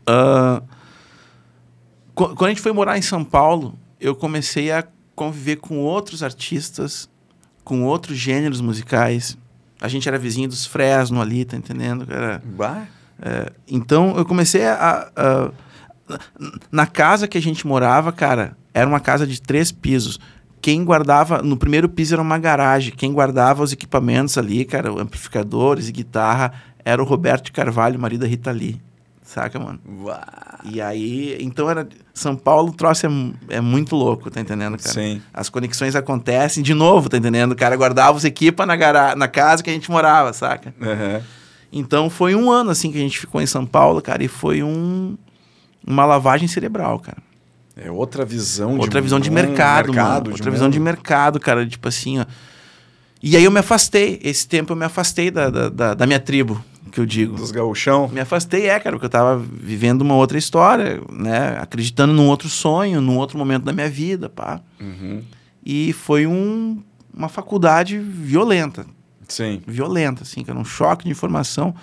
qu- quando a gente foi morar em São Paulo, eu comecei a conviver com outros artistas, com outros gêneros musicais. A gente era vizinho dos Fresno ali, tá entendendo? Era, é, então eu comecei a, a- Na casa que a gente morava, cara, era uma casa de três pisos. Quem guardava. No primeiro piso era uma garagem. Quem guardava os equipamentos ali, cara, amplificadores e guitarra, era o Roberto Carvalho, marido da Rita Lee. Saca, mano? Bah. E aí. Então era. São Paulo, o troço é, é muito louco, tá entendendo, cara? Sim. As conexões acontecem de novo, tá entendendo? O cara guardava os equipa na, gara... na casa que a gente morava, saca? Uhum. Então foi um ano assim que a gente ficou em São Paulo, cara, e foi um, uma lavagem cerebral, cara. É outra visão Outra de visão de mundo, mercado, mano. de Outra visão de mundo. mercado, cara. Tipo assim, ó. E aí eu me afastei. Esse tempo eu me afastei da, da, da, da minha tribo, que eu digo. Dos gauchão. Me afastei, é, cara, porque eu tava vivendo uma outra história, né? Acreditando num outro sonho, num outro momento da minha vida, pá. Uhum. E foi um, uma faculdade violenta. Sim. violenta, assim, que era um choque de informação.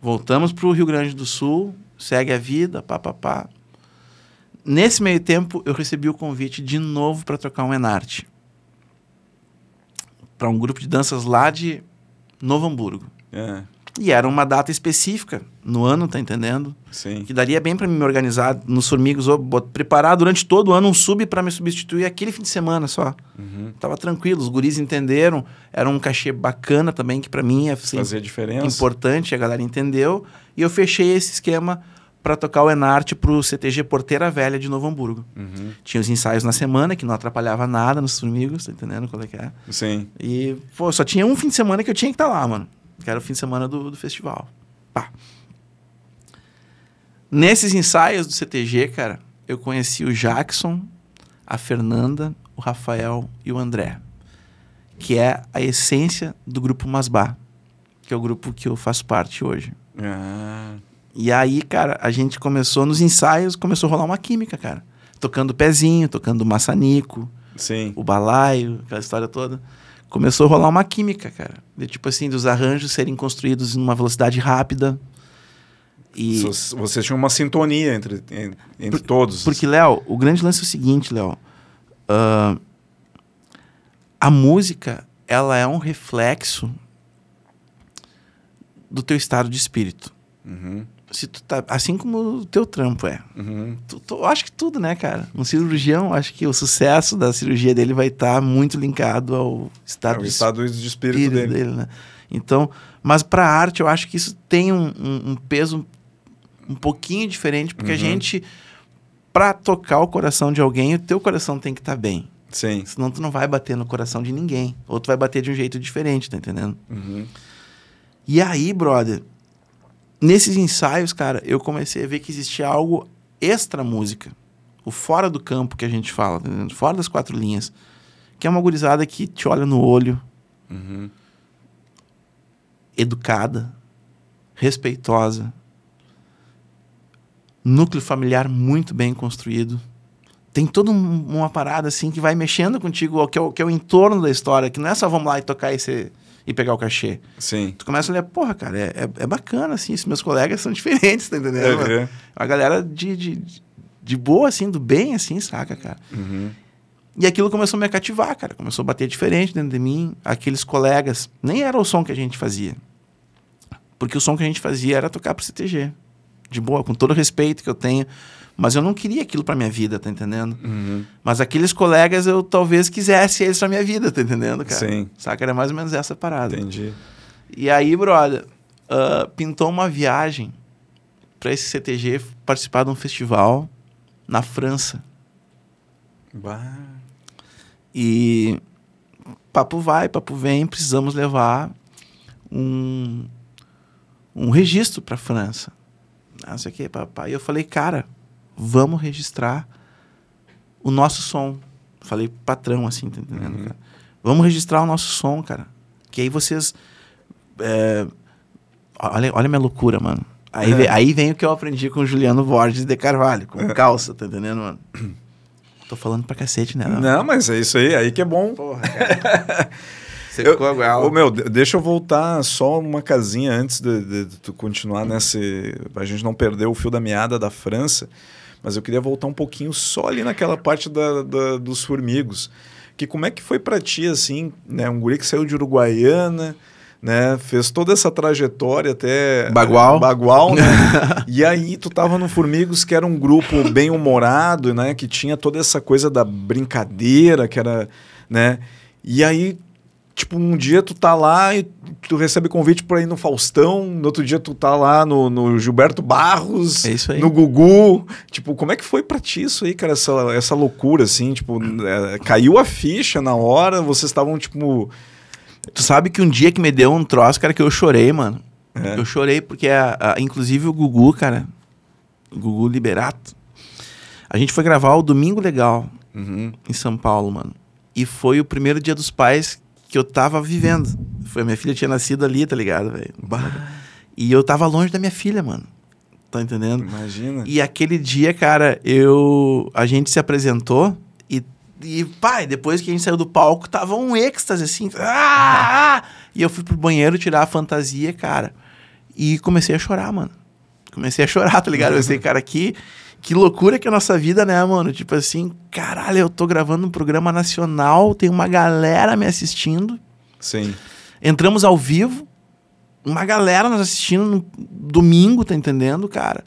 Voltamos para o Rio Grande do Sul, segue a vida, pá, pá, pá. Nesse meio tempo, eu recebi o convite de novo para tocar um Enarte. Para um grupo de danças lá de Novo Hamburgo. É. E era uma data específica no ano, tá entendendo? Sim. Que daria bem para me organizar nos formigos, ou preparar durante todo o ano um sub para me substituir aquele fim de semana só. Uhum. Tava tranquilo, os guris entenderam, era um cachê bacana também, que para mim é assim, Fazia diferença. importante, a galera entendeu. E eu fechei esse esquema para tocar o Enarte pro CTG Porteira Velha de Novo Hamburgo. Uhum. Tinha os ensaios na semana, que não atrapalhava nada nos formigos, tá entendendo qual é que é? Sim. E, pô, só tinha um fim de semana que eu tinha que estar lá, mano. Que era o fim de semana do, do festival. Pá. Nesses ensaios do CTG, cara, eu conheci o Jackson, a Fernanda, o Rafael e o André. Que é a essência do grupo Masbá. Que é o grupo que eu faço parte hoje. Ah. E aí, cara, a gente começou nos ensaios, começou a rolar uma química, cara. Tocando pezinho, tocando maçanico, Sim. o balaio, aquela história toda. Começou a rolar uma química, cara. De, tipo assim, dos arranjos serem construídos numa velocidade rápida. E Vocês- Vocês tinham uma sintonia entre, en- entre todos. porque, Léo, o grande lance é o seguinte, Léo. Ah, a música, ela é um reflexo do teu estado de espírito. Uhum. Se tu tá, assim como o teu trampo é. Uhum. Tu- tu- eu acho que tudo, né, cara? Um cirurgião, acho que o sucesso da cirurgia dele vai estar muito linkado ao É estado o de estado de espírito, espírito dele. dele, né? Então, mas para arte eu acho que isso tem um, um- um peso um pouquinho diferente, porque a Uhum. gente, para tocar o coração de alguém, o teu coração tem que estar bem. Sim. Senão tu não vai bater no coração de ninguém. Ou tu vai bater de um jeito diferente, tá entendendo? Uhum. E aí, brother, nesses ensaios, cara, eu comecei a ver que existia algo extra música. O fora do campo que a gente fala, tá fora das quatro linhas. Que é uma gurizada que te olha no olho, Uhum. educada, respeitosa, núcleo familiar muito bem construído. Tem toda um- uma parada assim que vai mexendo contigo, que é, o, que é o entorno da história, que não é só vamos lá e tocar esse, e pegar o cachê. Sim. Tu começa a olhar, porra, cara, é, é, é bacana, assim, esses meus colegas são diferentes, tá entendendo? Uhum. A galera de, de, de boa, assim, do bem, assim, saca, cara? Uhum. E aquilo começou a me cativar, cara. Começou a bater diferente dentro de mim. Aqueles colegas, nem era o som que a gente fazia. Porque o som que a gente fazia era tocar pro CTG. De boa, com todo o respeito que eu tenho. Mas eu não queria aquilo pra minha vida, tá entendendo? Uhum. Mas aqueles colegas eu talvez quisesse eles pra minha vida, tá entendendo, cara? Sim. Saca? Era mais ou menos essa parada. Entendi. E aí, brother, ah, pintou uma viagem pra esse CTG participar de um festival na França. Bah. E papo vai, papo vem, precisamos levar um, um registro para a França. Não sei o que, papai. E eu falei, cara, vamos registrar o nosso som. Falei patrão assim, tá entendendo, Uhum. cara? Vamos registrar o nosso som, cara. Que aí vocês. é, olha, olha a minha loucura, mano. Aí, vem, aí vem o que eu aprendi com o Juliano Borges de Carvalho, com calça, tá entendendo, mano? Tô falando pra cacete, né? Não, mas é isso aí, aí que é bom. Porra, cara. Eu- ficou igual. Ô, meu, de- deixa eu voltar só uma casinha antes de, de- de tu continuar nesse. A gente não perder o fio da meada da França, mas eu queria voltar um pouquinho só ali naquela parte da, da- dos formigos. Que como é que foi pra ti, assim, né? Um guri que saiu de Uruguaiana, né? Fez toda essa trajetória até. Bagual. Bagual, né? e aí tu tava no Formigos, que era um grupo bem humorado, né? Que tinha toda essa coisa da brincadeira, que era, né? E aí, tipo, um dia tu tá lá e tu recebe convite pra ir no Faustão, no outro dia tu tá lá no, no Gilberto Barros, É isso aí. no Gugu. Tipo, como é que foi pra ti isso aí, cara? Essa, essa loucura, assim, tipo, é, caiu a ficha na hora, vocês estavam, tipo... Tu sabe que um dia que me deu um troço, cara, que eu chorei, mano. É. Eu chorei porque, a, a- inclusive, o Gugu, cara, o Gugu Liberato, a gente foi gravar o Domingo Legal Uhum. em São Paulo, mano. E foi o primeiro dia dos pais que eu tava vivendo. Foi, minha filha tinha nascido ali, tá ligado, velho? E eu tava longe da minha filha, mano. Tá entendendo? Imagina. E aquele dia, cara, eu a gente se apresentou e, e pai, depois que a gente saiu do palco, tava um êxtase assim. Ah! ah! E eu fui pro banheiro tirar a fantasia, cara, e comecei a chorar, mano. Comecei a chorar, tá ligado? Eu pensei, cara, que que loucura que é a nossa vida, né, mano? Tipo assim, caralho, eu tô gravando um programa nacional, tem uma galera me assistindo. Sim. Entramos ao vivo, uma galera nos assistindo no domingo, tá entendendo, cara?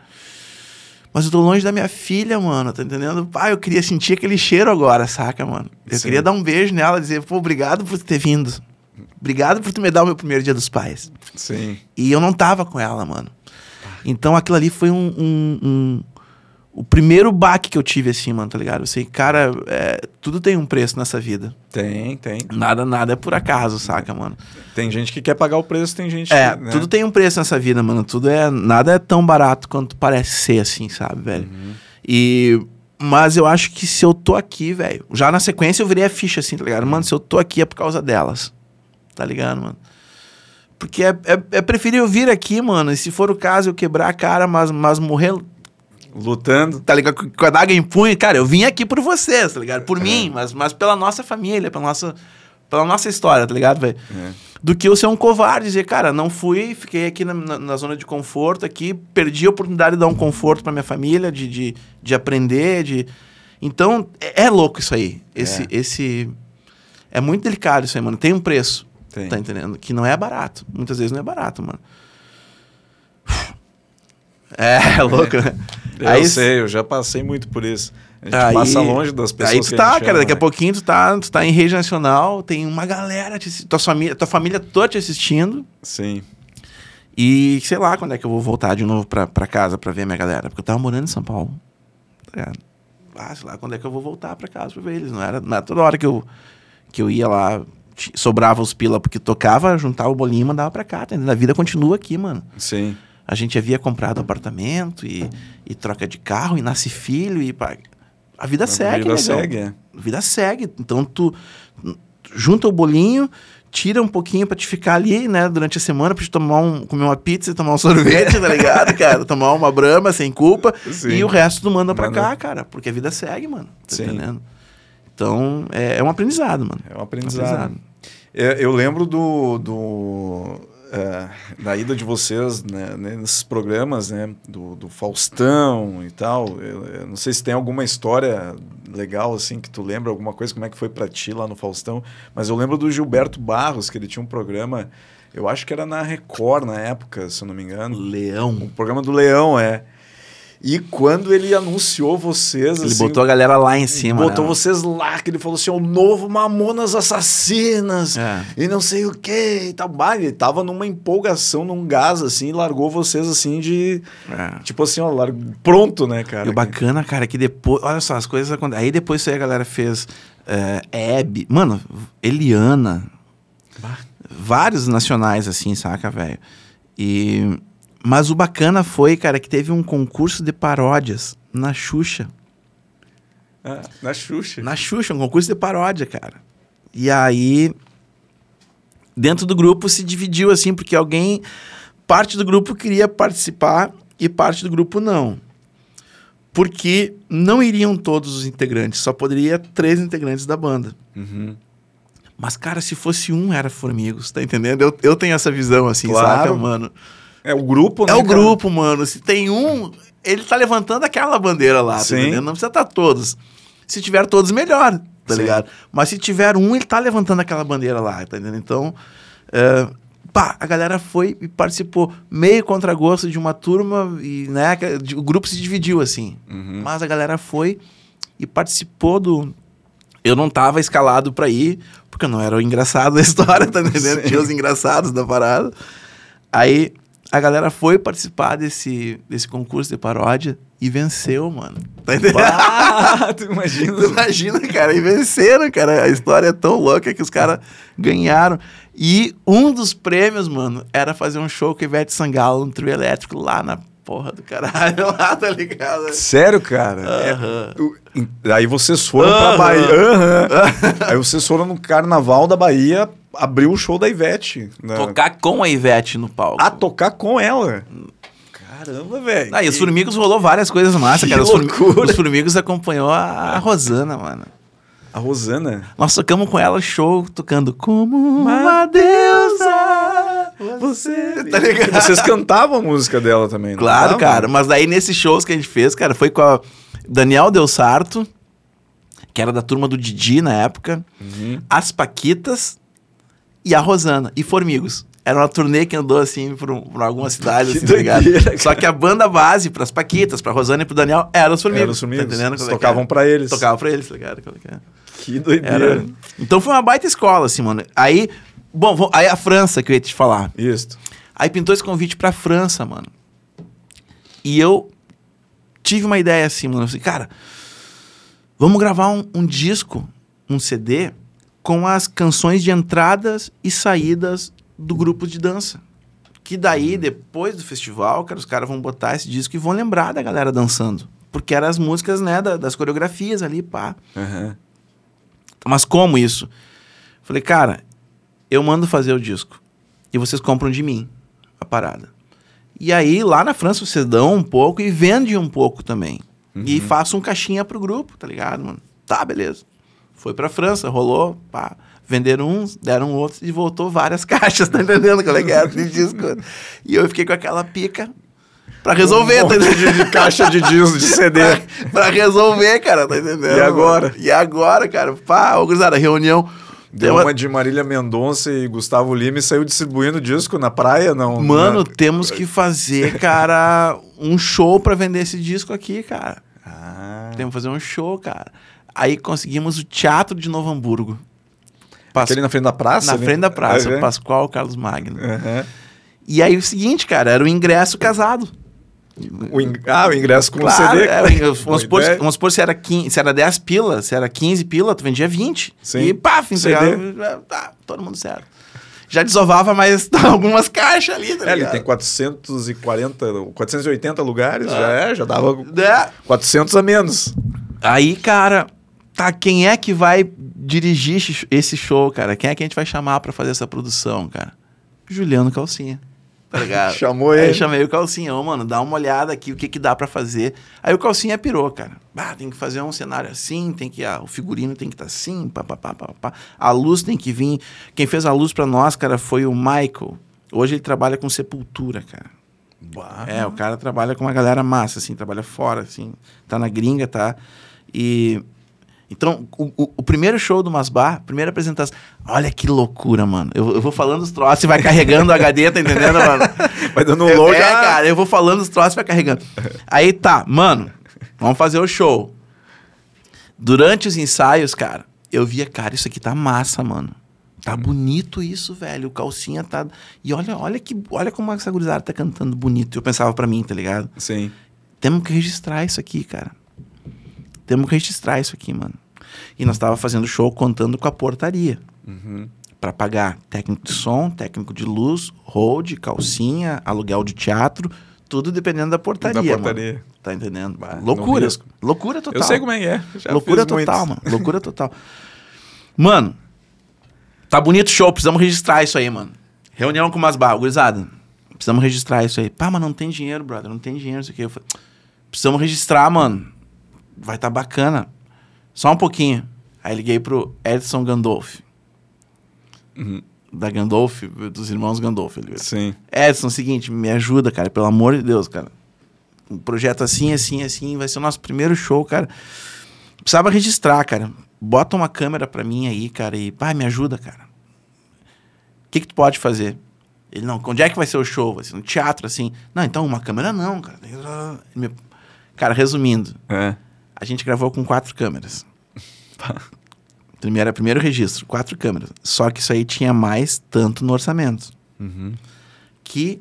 Mas eu tô longe da minha filha, mano, tá entendendo? Pai, eu queria sentir aquele cheiro agora, saca, mano? Eu Sim. queria dar um beijo nela, dizer, pô, obrigado por ter vindo. Obrigado por tu me dar o meu primeiro dia dos pais. Sim. E eu não tava com ela, mano. Então aquilo ali foi um. um- um- o primeiro baque que eu tive, assim, mano, tá ligado? Eu sei, cara, é, tudo tem um preço nessa vida. Tem, tem. Nada, nada é por acaso, saca, mano? Tem gente que quer pagar o preço, tem gente É, que. né? tudo tem um preço nessa vida, mano. Tudo é. Nada é tão barato quanto parece ser, assim, sabe, velho? E. Mas eu acho que se eu tô aqui, velho. Já na sequência eu virei a ficha, assim, tá ligado? Mano, se eu tô aqui é por causa delas. Tá ligado, mano? Porque é, é, é preferível vir aqui, mano. E se for o caso, eu quebrar a cara, mas, mas morrer, Lutando. tá ligado? Com a daga em punho. Cara, eu vim aqui por vocês, tá ligado? Por mim, mas, mas pela nossa família, pela nossa, pela nossa história, tá ligado, velho? É. do que eu ser um covarde, dizer, cara, não fui, fiquei aqui na, na- na zona de conforto, aqui, perdi a oportunidade de dar um conforto pra minha família, de, de, de aprender, de... Então, é, é louco isso aí. Esse, É. esse... É muito delicado isso aí, mano. Tem um preço, Tem. tá entendendo? Que não é barato. Muitas vezes não é barato, mano. É, é louco, né? Eu Aí- sei, eu já passei muito por isso. A gente Aí- passa longe das pessoas Aí tu tá, cara, ama, daqui a né? pouquinho tu tá, tu tá em rede nacional, tem uma galera, te, tua, família, tua família toda te assistindo. Sim. E sei lá quando é que eu vou voltar de novo pra, pra casa pra ver a minha galera. Porque eu tava morando em São Paulo. Tá? Ah, sei lá quando é que eu vou voltar pra casa pra ver eles. Não era, não era toda hora que eu, que eu ia lá, sobrava os pila porque tocava, juntava o bolinho e mandava pra cá. Tá entendendo? A vida continua aqui, mano. Sim. A gente havia comprado apartamento e, e troca de carro e nasce filho e pá, a vida segue, A vida segue, é. A vida segue. Então tu, junta o bolinho, tira um pouquinho pra te ficar ali, né, durante a semana, pra te tomar um, comer uma pizza e tomar um sorvete, tá ligado, cara? Tomar uma brama sem culpa. Sim. E o resto tu manda pra Manda. cá, cara. Porque a vida segue, mano. Tá Sim. entendendo? Então, é, é um aprendizado, mano. É um aprendizado. É, eu lembro do, do é, da ida de vocês né, nesses programas, né, do, do Faustão e tal. Eu, eu não sei se tem alguma história legal assim que tu lembra alguma coisa como é que foi pra ti lá no Faustão, mas eu lembro do Gilberto Barros que ele tinha um programa, eu acho que era na Record na época, se eu não me engano. Leão. O programa do Leão, é. E quando ele anunciou vocês, Ele assim, botou a galera lá em cima. botou né? vocês lá, que ele falou assim, o novo Mamonas Assassinas, É. e não sei o que, e tal. Bah, ele tava numa empolgação, num gás, assim, e largou vocês, assim, de... É. Tipo assim, ó, pronto, né, cara? E o bacana, cara, é que depois. Olha só, as coisas acontecem. Aí depois isso aí a galera fez. É, Hebe. Mano, Eliana. Vários nacionais, assim, saca, velho? E. Mas o bacana foi, cara, que teve um concurso de paródias na Xuxa. Ah, na Xuxa. Na Xuxa, um concurso de paródia, cara. E aí. Dentro do grupo se dividiu assim, porque alguém. Parte do grupo queria participar e parte do grupo não. Porque não iriam todos os integrantes, só poderia três integrantes da banda. Uhum. Mas, cara, se fosse um, era Formigos, tá entendendo? Eu, eu tenho essa visão, assim, Claro. saca, mano? É o grupo, né, É o cara? grupo, mano. Se tem um, ele tá levantando aquela bandeira lá, tá Sim. entendendo? Não precisa estar todos. Se tiver todos, melhor, tá Sim. ligado? Mas se tiver um, ele tá levantando aquela bandeira lá, tá entendendo? Então, é, pá, a galera foi e participou meio contra gosto de uma turma e, né, o grupo se dividiu, assim. Uhum. Mas a galera foi e participou do... Eu não tava escalado pra ir, porque eu não era o engraçado da história, tá entendendo? Sim. Tinha os engraçados da parada. Aí a galera foi participar desse, desse concurso de paródia e venceu, mano. Tá entendendo? Tu imagina. Tu imagina, cara, e venceram, cara. A história é tão louca que os caras ganharam. E um dos prêmios, mano, era fazer um show com o Ivete Sangalo no trio elétrico lá na porra do caralho, lá, tá ligado? Sério, cara? É- o- em- aí vocês foram pra Aham. Bahia. Aham. aí vocês foram no Carnaval da Bahia, abriu o show da Ivete. né? Tocar com a Ivete no palco. A tocar com ela. Caramba, velho. Ah, e os Formigos rolou várias coisas massas, cara. Os, loucura. os Formigos acompanhou a, a Rosana, mano. A Rosana. Nós tocamos com ela show, tocando como uma deusa. Você. Tá ligado? Vocês cantavam a música dela também, Claro, cantavam? cara. Mas daí nesses shows que a gente fez, cara, foi com a Daniel Del Sarto, que era da turma do Didi na época, Uhum. as Paquitas e a Rosana. E Formigos. Era uma turnê que andou assim por, por alguma cidade, Que assim, tá ligado? Só que a banda base pras Paquitas, pra Rosana e pro Daniel, era os Formigos. Eram os formigos. Tá entendendo? É tocavam é? pra eles. Tocava pra eles, tá ligado? É que é? Que doideira. Era... Então foi uma baita escola, assim, mano. Aí, bom, vou- aí a França que eu ia te falar. Isso. Aí pintou esse convite pra França, mano. E eu tive uma ideia assim, mano. Eu falei, cara, vamos gravar um, um disco, um CD, com as canções de entradas e saídas do grupo de dança. Que daí, depois do festival, cara, os caras vão botar esse disco e vão lembrar da galera dançando. Porque eram as músicas, né, da- das coreografias ali, pá. Aham. Mas como isso? Falei, cara, eu mando fazer o disco. E vocês compram de mim a parada. E aí, lá na França, vocês dão um pouco e vendem um pouco também. E faço um caixinha pro grupo, tá ligado, mano? Tá, beleza. Foi pra França, rolou, pá. Venderam uns, deram outros e voltou várias caixas, tá entendendo qual é que era de disco? E eu fiquei com aquela pica pra resolver, Um tá entendendo? de, de caixa de disco, de CD. pra resolver, cara, tá entendendo? E agora? E agora, cara? Pá, ô, gurizada, reunião. Deu Tem uma de Marília Mendonça e Gustavo Lima e saiu distribuindo disco na praia, não? Mano, na- temos que fazer, cara, um show pra vender esse disco aqui, cara. Ah, Temos que fazer um show, cara. Aí conseguimos o Teatro de Novo Hamburgo. Pas- aquele na frente da praça? na né? frente da praça, Aham. Pascoal Carlos Magno. Aham. E aí o seguinte, cara, era o ingresso casado. O in- Ah, o ingresso com Claro, o CD. é, vamos, supor, vamos supor se era, 15, se era 10 pila, se era 15 pila, tu vendia 20. Sim. E pá, entregava, tá, todo mundo certo. Já desovava mais algumas caixas ali, tá É, ele ligado? tem 440, 480 lugares, já é, já dava É. 400 a menos. Aí, cara, tá, quem é que vai dirigir esse- show, cara? Quem é que a gente vai chamar pra fazer essa produção, cara? Juliano Calcinha. Tá ligado? Chamou Aí ele. eu chamei o Calcinha, ô, mano, dá uma olhada aqui, o que que dá pra fazer. Aí o Calcinha pirou, cara. Ah, tem que fazer um cenário assim, tem que, ah, o figurino tem que estar assim, pá, pá, pá, pá, pá. A luz tem que vir. Quem fez a luz pra nós, cara, foi o Michael. Hoje ele trabalha com Sepultura, cara. É, o cara trabalha com uma galera massa, assim, trabalha fora, assim. Tá na gringa, tá? E Então, o, o, o primeiro show do Masbar, primeira apresentação. Olha que loucura, mano. Eu, eu vou falando os troços e vai carregando o HD, tá entendendo, mano? Vai dando um É, load. é, ah, cara, eu vou falando os troços e vai carregando. Aí tá, mano, vamos fazer o show. Durante os ensaios, cara, eu via, cara, isso aqui tá massa, mano. Tá bonito isso, velho. O calcinha tá. E olha, olha que. Olha como essa gurizada tá cantando bonito. Eu pensava pra mim, tá ligado? Sim. Temos que registrar isso aqui, cara. Temos que registrar isso aqui, mano. E nós tava fazendo show contando com a portaria. Uhum. Pra pagar técnico de som, técnico de luz, hold, calcinha, aluguel de teatro, tudo dependendo da portaria. Da mano. portaria. Tá entendendo? Bah, no Loucura. Loucura total. Eu sei como é que é. Já Loucura fiz muitos. total, mano. Loucura total. Mano, tá bonito o show, precisamos registrar isso aí, mano. Reunião com umas barras, gurizada. Precisamos registrar isso aí. Pá, mas não tem dinheiro, brother, não tem dinheiro, isso aqui. Eu falei, precisamos registrar, mano. Vai tá bacana. Só um pouquinho. Aí liguei pro Edson Gandolf. Uhum. Da Gandolf, dos irmãos Gandolf. Ele Sim. Edson, seguinte, me ajuda, cara, pelo amor de Deus, cara. Um projeto assim, assim, assim, vai ser o nosso primeiro show, cara. Precisava registrar, cara. Bota uma câmera pra mim aí, cara, e, pai, me ajuda, cara. O que que tu pode fazer? Ele, não, onde é que vai ser o show? Vai ser no teatro, assim. Não, então uma câmera não, cara. Cara, resumindo, É. a gente gravou com quatro câmeras. Primeiro, primeiro registro, quatro câmeras. Só que isso aí tinha mais tanto no orçamento Uhum. que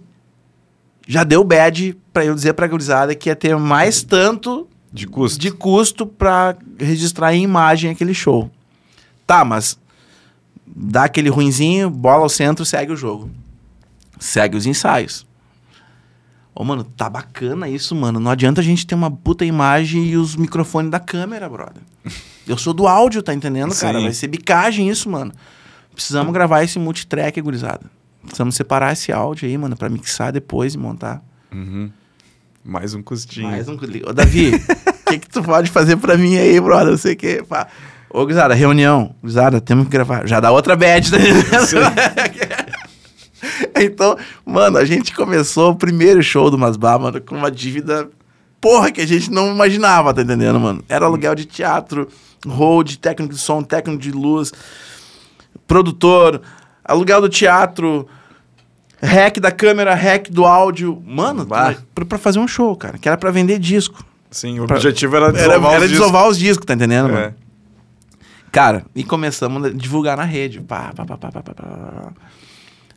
já deu bad pra eu dizer pra gurizada que ia ter mais tanto De custo. de custo pra registrar em imagem aquele show. Tá, mas dá aquele ruinzinho, bola ao centro, segue o jogo. Segue os ensaios. Ô, mano, tá bacana isso, mano. Não adianta a gente ter uma puta imagem e os microfones da câmera, brother. Eu sou do áudio, tá entendendo, cara? Sim. Vai ser bicagem isso, mano. Precisamos gravar esse multitrack, gurizada. Precisamos separar esse áudio aí, mano, pra mixar depois e montar. Uhum. Mais um custinho. Mais um... Ô, Davi, o que que tu pode fazer pra mim aí, brother? Não sei o que. Pá. Ô, gurizada, reunião. Gurizada, temos que gravar. Já dá outra bad, tá entendendo? Então, mano, a gente começou o primeiro show do Masbar, mano, com uma dívida, porra, que a gente não imaginava, tá entendendo, mano? Era aluguel de teatro, hold, técnico de som, técnico de luz, produtor, aluguel do teatro, hack da câmera, hack do áudio. Mano, pra, pra fazer um show, cara, que era pra vender disco. Sim, o objetivo era desovar Era, os era discos. desovar os discos, tá entendendo, mano? É. Cara, e começamos a divulgar na rede. Pá, pá, pá, pá, pá, pá, pá.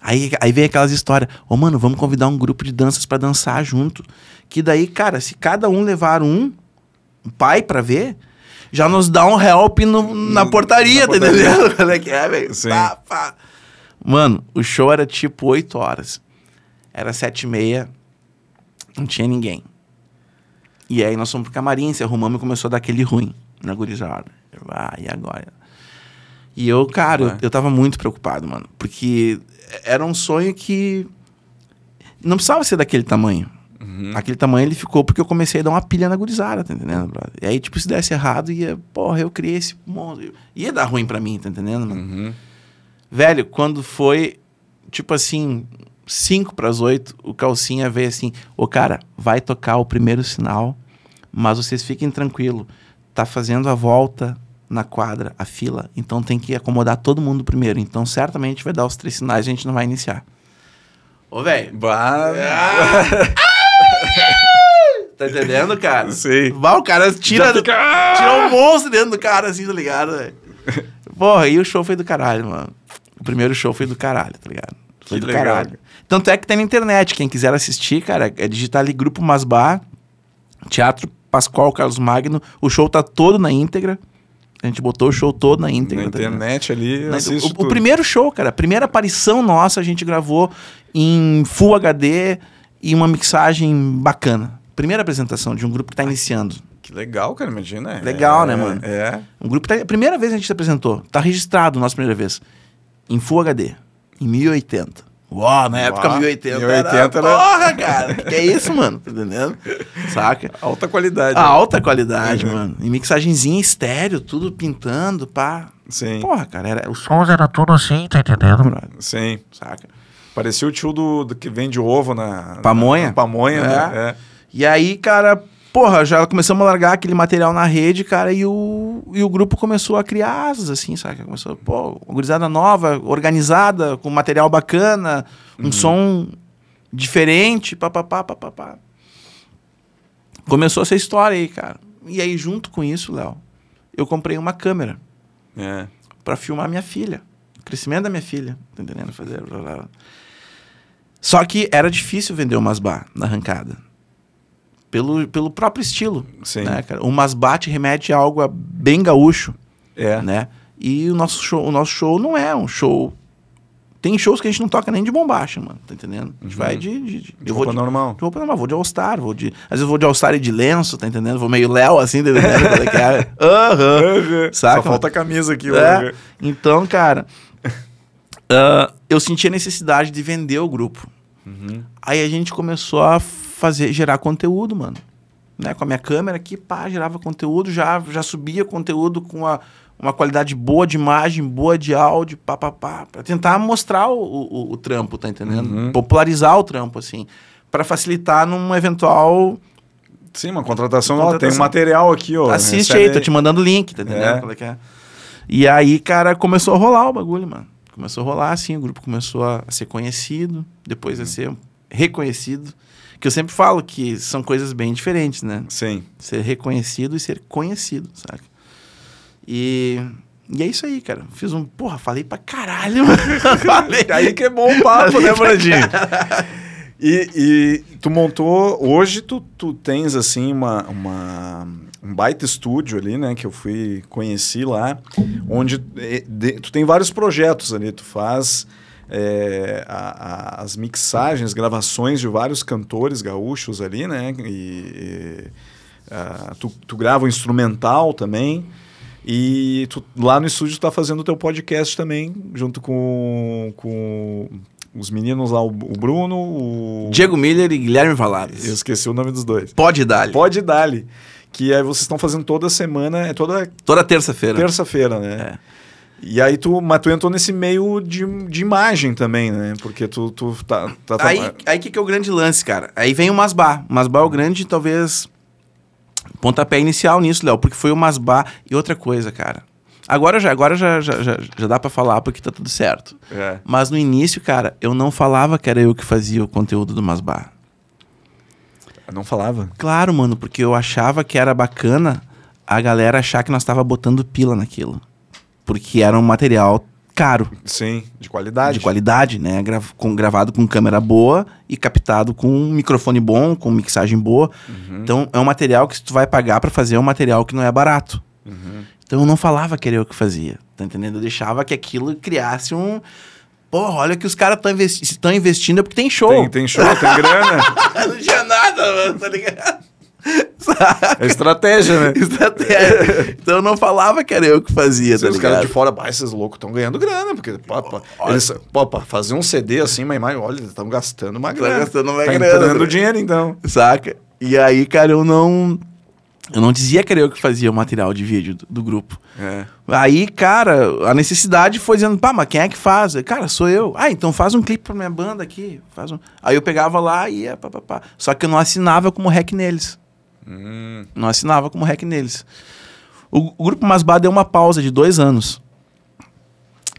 Aí, aí vem aquelas histórias. Ô, mano, vamos convidar um grupo de danças pra dançar junto. Que daí, cara, se cada um levar um, um pai pra ver, já nos dá um help no- na No- portaria, na tá portaria. entendendo? Qual é que é, velho? Mano, o show era tipo 8 horas. Era sete e meia, não tinha ninguém. E aí nós fomos pro camarim, se arrumamos e começou a dar aquele ruim na gurizada. Ah, e agora? E eu, cara, eu, eu tava muito preocupado, mano. Porque era um sonho que não precisava ser daquele tamanho. Uhum. Aquele tamanho ele ficou porque eu comecei a dar uma pilha na gurizada, tá entendendo, brother? E aí, tipo, se desse errado, ia, porra, eu criei esse monstro. Ia dar ruim pra mim, tá entendendo, mano? Uhum. Velho, quando foi, tipo assim, 5 para as 8, o calcinha veio assim: Ô cara, vai tocar o primeiro sinal, mas vocês fiquem tranquilo, tá fazendo a volta na quadra, a fila, então tem que acomodar todo mundo primeiro. Então certamente vai dar os três sinais e a gente não vai iniciar. Ô, velho, Bah. tá entendendo, cara? Sei. Vá, o cara tira, fica- tirou um monstro dentro do cara, assim, tá ligado? velho? Porra, e o show foi do caralho, mano. O primeiro show foi do caralho, tá ligado? Foi Que do legal. caralho. Tanto é que tem na internet. Quem quiser assistir, cara, é digitar ali Grupo Masbar, Teatro Pascoal Carlos Magno. O show tá todo na íntegra. A gente botou o show todo na íntegra. Na tá internet ali, Na- o, o primeiro show, cara, a primeira aparição nossa, a gente gravou em Full HD e uma mixagem bacana. Primeira apresentação de um grupo que tá iniciando. Que legal, cara, imagina. é- Legal, né, mano? É. Um grupo que tá, a primeira vez a gente se apresentou, tá registrado nossa primeira vez. Em Full HD, em 1080. Uau, na época Uau, 1080, 1080 era... era- Porra, cara, que, que é isso, mano? Tá entendendo? Saca? Alta qualidade. A alta qualidade, Uhum. mano. E mixagenzinha estéreo, tudo pintando, pá. Sim, Porra, cara, era, os sons era tudo assim, tá entendendo, brother? sim. saca? Parecia o tio do, do que vende ovo na... Pamonha? Na, pamonha, É. né? É. E aí, cara, porra, já começamos a largar aquele material na rede, cara, e o, e o grupo começou a criar asas, assim, sabe? Começou, pô, uma gurizada nova, organizada, com material bacana, um som diferente, papapá, papapá. Começou essa história aí, cara. E aí, junto com isso, Léo, eu comprei uma câmera É. pra filmar minha filha. O crescimento da minha filha. Tá entendendo? Fazer. blá, blá. Só que era difícil vender o Masbá na arrancada. Pelo, pelo próprio estilo. Sim. Né, cara? O Masbá te remete a algo bem gaúcho. É. Né? E o nosso, show, o nosso show não é um show. Tem shows que a gente não toca nem de bombacha, mano. Tá entendendo? A gente vai de. De, de, De roupa normal. de roupa normal, vou de All-Star, vou de. Às vezes eu vou de All-Star e de lenço, tá entendendo? Vou meio Léo assim, tá entendendo? É? Aham. Saca, Só falta a camisa aqui. É. hoje. Então, cara, ah, eu senti a necessidade de vender o grupo. Aí a gente começou a fazer, gerar conteúdo, mano. Né? Com a minha câmera aqui, pá, gerava conteúdo, já, já subia conteúdo com a, uma qualidade boa de imagem, boa de áudio, pá, pá, pá, pra tentar mostrar o, o, o trampo, tá entendendo? Popularizar o trampo, assim, Pra facilitar num eventual Sim, uma contratação. Ó, tem um Contratação. material aqui, ó. Assiste recebe aí, tô te mandando link, tá entendendo? É. É é? E aí, cara, começou a rolar o bagulho, mano. Começou a rolar, assim, o grupo começou a ser conhecido, depois a ser reconhecido. Que eu sempre falo que são coisas bem diferentes, né? Sim. Ser reconhecido e ser conhecido, saca? E, e é isso aí, cara. Fiz um. Porra, falei pra caralho, mano. falei. Aí que é bom o papo, né, Brandinho? E, e tu montou, hoje tu, tu tens assim uma, uma- um baita estúdio ali, né, que eu fui conheci lá, onde eh, de- tu tem vários projetos ali, tu faz eh, a- a- as mixagens, gravações de vários cantores gaúchos ali, né, e, e, ah, tu, tu grava o instrumental também, e tu, lá no estúdio tu tá fazendo o teu podcast também, junto com, com os meninos lá, o, o Bruno, o... Diego Miller e Guilherme Eu Valadas. esqueci o nome dos dois. Pode dar. Pode Dali. Que aí vocês estão fazendo toda semana, é toda Toda terça-feira. terça-feira, né? É. E aí tu, mas tu entrou nesse meio de, de imagem também, né? Porque tu, tu tá, tá, Aí, aí que, que é o grande lance, cara? Aí vem o Masbá. O Masbá é o grande, talvez, pontapé inicial nisso, Léo, porque foi o Masbá. E outra coisa, cara. Agora já, agora já, já, já, já dá pra falar porque tá tudo certo. É. Mas no início, cara, eu não falava que era eu que fazia o conteúdo do Masbá. Eu não falava. Claro, mano, porque eu achava que era bacana a galera achar que nós tava botando pila naquilo. Porque era um material caro. Sim, de qualidade. de qualidade, né? Gra- com- gravado com câmera boa e captado com um microfone bom, com mixagem boa. Então é um material que tu vai pagar pra fazer é um material que não é barato. Então eu não falava que era eu que fazia, tá entendendo? Eu deixava que aquilo criasse um. Porra, olha que os caras estão investi investindo é porque tem show. Tem, tem show, tem grana. não tinha nada, mano, tá ligado? É estratégia, né? Estratégia. Então eu não falava que era eu que fazia, tá os caras de fora, bah, esses loucos estão ganhando grana, porque pô, eles, pô, pra fazer um CD assim, uma imagem, olha, eles estão gastando uma grana. gastando uma tá grana, né? dinheiro, então. Saca? E aí, cara, eu não. Eu não dizia que era eu que fazia o material de vídeo do, do grupo. É. Aí, cara, a necessidade foi dizendo, pá, mas quem é que faz? Eu, Cara, sou eu. Ah, então faz um clipe pra minha banda aqui. Faz um... Aí eu pegava lá e ia, pá, pá, pá. Só que eu não assinava como rec neles. Hum, Não assinava como rec neles. O, o grupo Masbá deu uma pausa de dois anos.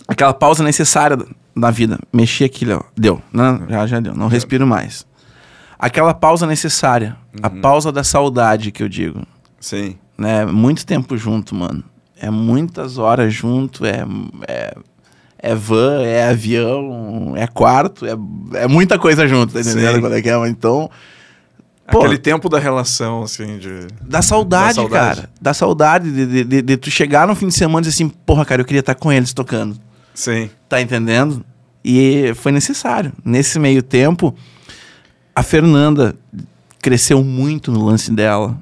Aquela pausa necessária na vida. Mexi aqui, Léo. Deu. Não, já, já deu. Não respiro mais. Aquela pausa necessária. A pausa da saudade, que eu digo. sim. Né? Muito tempo junto, mano. É muitas horas junto. É, é, é van, é avião, é quarto. É, é muita coisa junto, tá entendendo? Sim. Qual é que é? Então... Pô, Aquele tempo da relação, assim, de... Dá saudade, Dá saudade. cara. Dá saudade de, de, de- de tu chegar no fim de semana e dizer assim, porra, cara, eu queria estar com eles tocando. Sim. Tá entendendo? E foi necessário. Nesse meio tempo, a Fernanda cresceu muito no lance dela.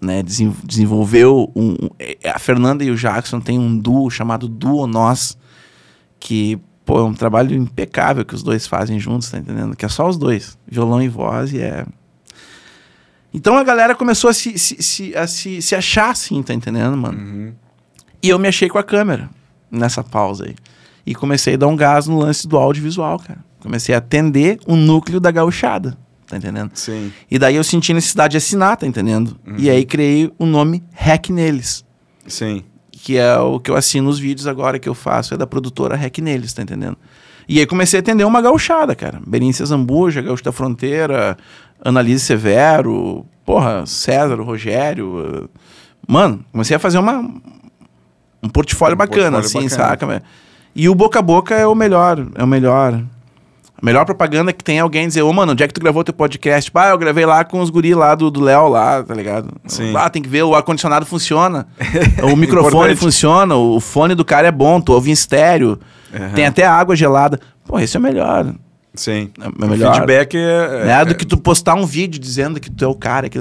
Né? Desen- desenvolveu um. um- A Fernanda e o Jackson têm um duo chamado Duo Nós. Que, pô, é um trabalho impecável que os dois fazem juntos, tá entendendo? Que é só os dois. Violão e voz e é. Então a galera começou a se, se, se- a se, se achar assim, tá entendendo, mano? Uhum. E eu me achei com a câmera nessa pausa aí. E comecei a dar um gás no lance do audiovisual, cara. Comecei a atender o núcleo da gauchada, tá entendendo? Sim. E daí eu senti necessidade de assinar, tá entendendo? E aí criei o nome Hack Neles, Sim. que é o que eu assino os vídeos agora que eu faço, é da produtora Hack Neles, tá entendendo? E aí comecei a atender uma gauchada, cara. Benícia Zambuja, Gaúcho da Fronteira, Analise Severo, porra, César, Rogério. eh, Mano, comecei a fazer uma, um portfólio Um bacana, portfólio assim, bacana. saca? velho? E o boca a boca é o melhor, é o melhor. A melhor propaganda é que tem alguém dizer, ô, mano, onde é que tu gravou teu podcast? Pá, eu gravei lá com os guri lá do Léo lá, tá ligado? Sim. Ah, tem que ver, o ar-condicionado funciona, o microfone funciona, o fone do cara é bom, tu ouve em estéreo, Aham. tem até água gelada. Pô, esse é o melhor. Sim. É O melhor. feedback é. né? é- Do que tu postar um vídeo dizendo que tu é o cara. Que...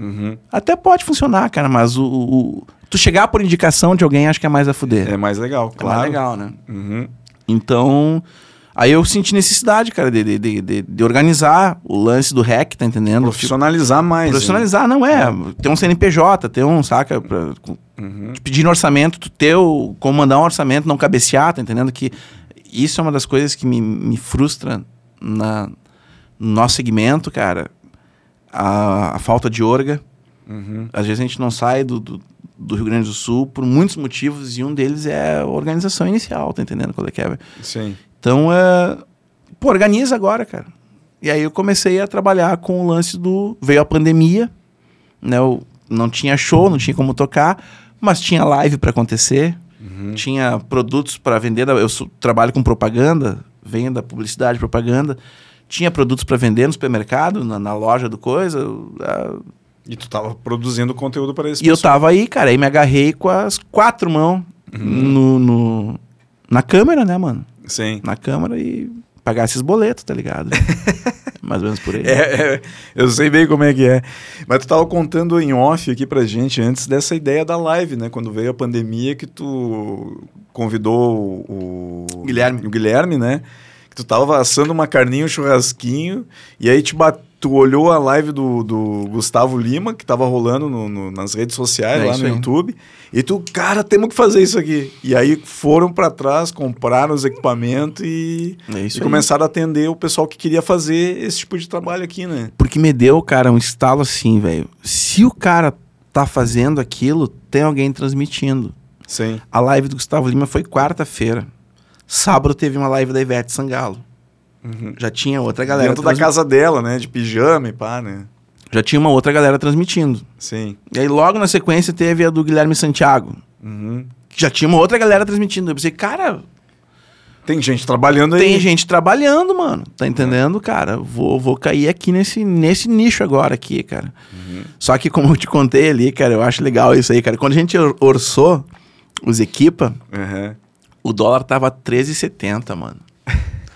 Uhum. Até pode funcionar, cara, mas o, o- tu chegar por indicação de alguém acho que é mais a fuder. É mais legal, É claro. mais legal, né? Uhum. Então, aí eu senti necessidade, cara, de, de, de, de- organizar o lance do hack, tá entendendo? Profissionalizar mais. Tipo, profissionalizar, não é. Ter um CNPJ, ter um, saca, pra, Uhum. te pedir orçamento, tu ter o, como mandar um orçamento, não cabecear, tá entendendo? Que isso é uma das coisas que me, me frustra na, no nosso segmento, cara. A, a falta de orga. Uhum. Às vezes a gente não sai do, do, do Rio Grande do Sul por muitos motivos e um deles é a organização inicial, tá entendendo qual é que é? Sim. Então, é... pô, organiza agora, cara. E aí eu comecei a trabalhar com o lance do... Veio a pandemia, né? Eu não tinha show, não tinha como tocar, mas tinha live para acontecer, Uhum. tinha produtos para vender. Eu sou- trabalho com propaganda, venho da publicidade propaganda. Tinha produtos para vender no supermercado, na, na loja do coisa. E tu tava produzindo conteúdo para esse e eu tava aí, cara, aí me agarrei com as quatro mãos no, no- na câmera, né, mano? Sim. Na câmera e pagar esses boletos, tá ligado? Mais ou menos por aí. É, é, eu sei bem como é que é. Mas tu tava contando em off aqui pra gente antes dessa ideia da live, né? Quando veio a pandemia que tu convidou o, Guilherme. o Guilherme, né? Que tu tava assando uma carninha, um churrasquinho, e aí te bat... tu olhou a live do, do Gustavo Lima, que tava rolando no- no- nas redes sociais, É lá no aí. YouTube, e tu, cara, temos que fazer isso aqui. E aí foram pra trás, compraram os equipamentos e, É e começaram a atender o pessoal que queria fazer esse tipo de trabalho aqui, né? Porque me deu, cara, um estalo assim, velho. Se o cara tá fazendo aquilo, tem alguém transmitindo. Sim. A live do Gustavo Lima foi quarta-feira. Sábado teve uma live da Ivete Sangalo. Já tinha outra galera. Dentro da casa dela, né? De pijama e pá, né? Já tinha uma outra galera transmitindo. Sim. E aí logo na sequência teve a do Guilherme Santiago. Uhum. Já tinha uma outra galera transmitindo. Eu pensei, cara, Tem gente trabalhando aí. tem gente trabalhando, mano. Tá entendendo, cara? Vou, vou cair aqui nesse, nesse nicho agora aqui, cara. Só que como eu te contei ali, cara, eu acho legal isso aí, cara. Quando a gente or- orçou os equipa, Uhum. o dólar tava 13,70, mano.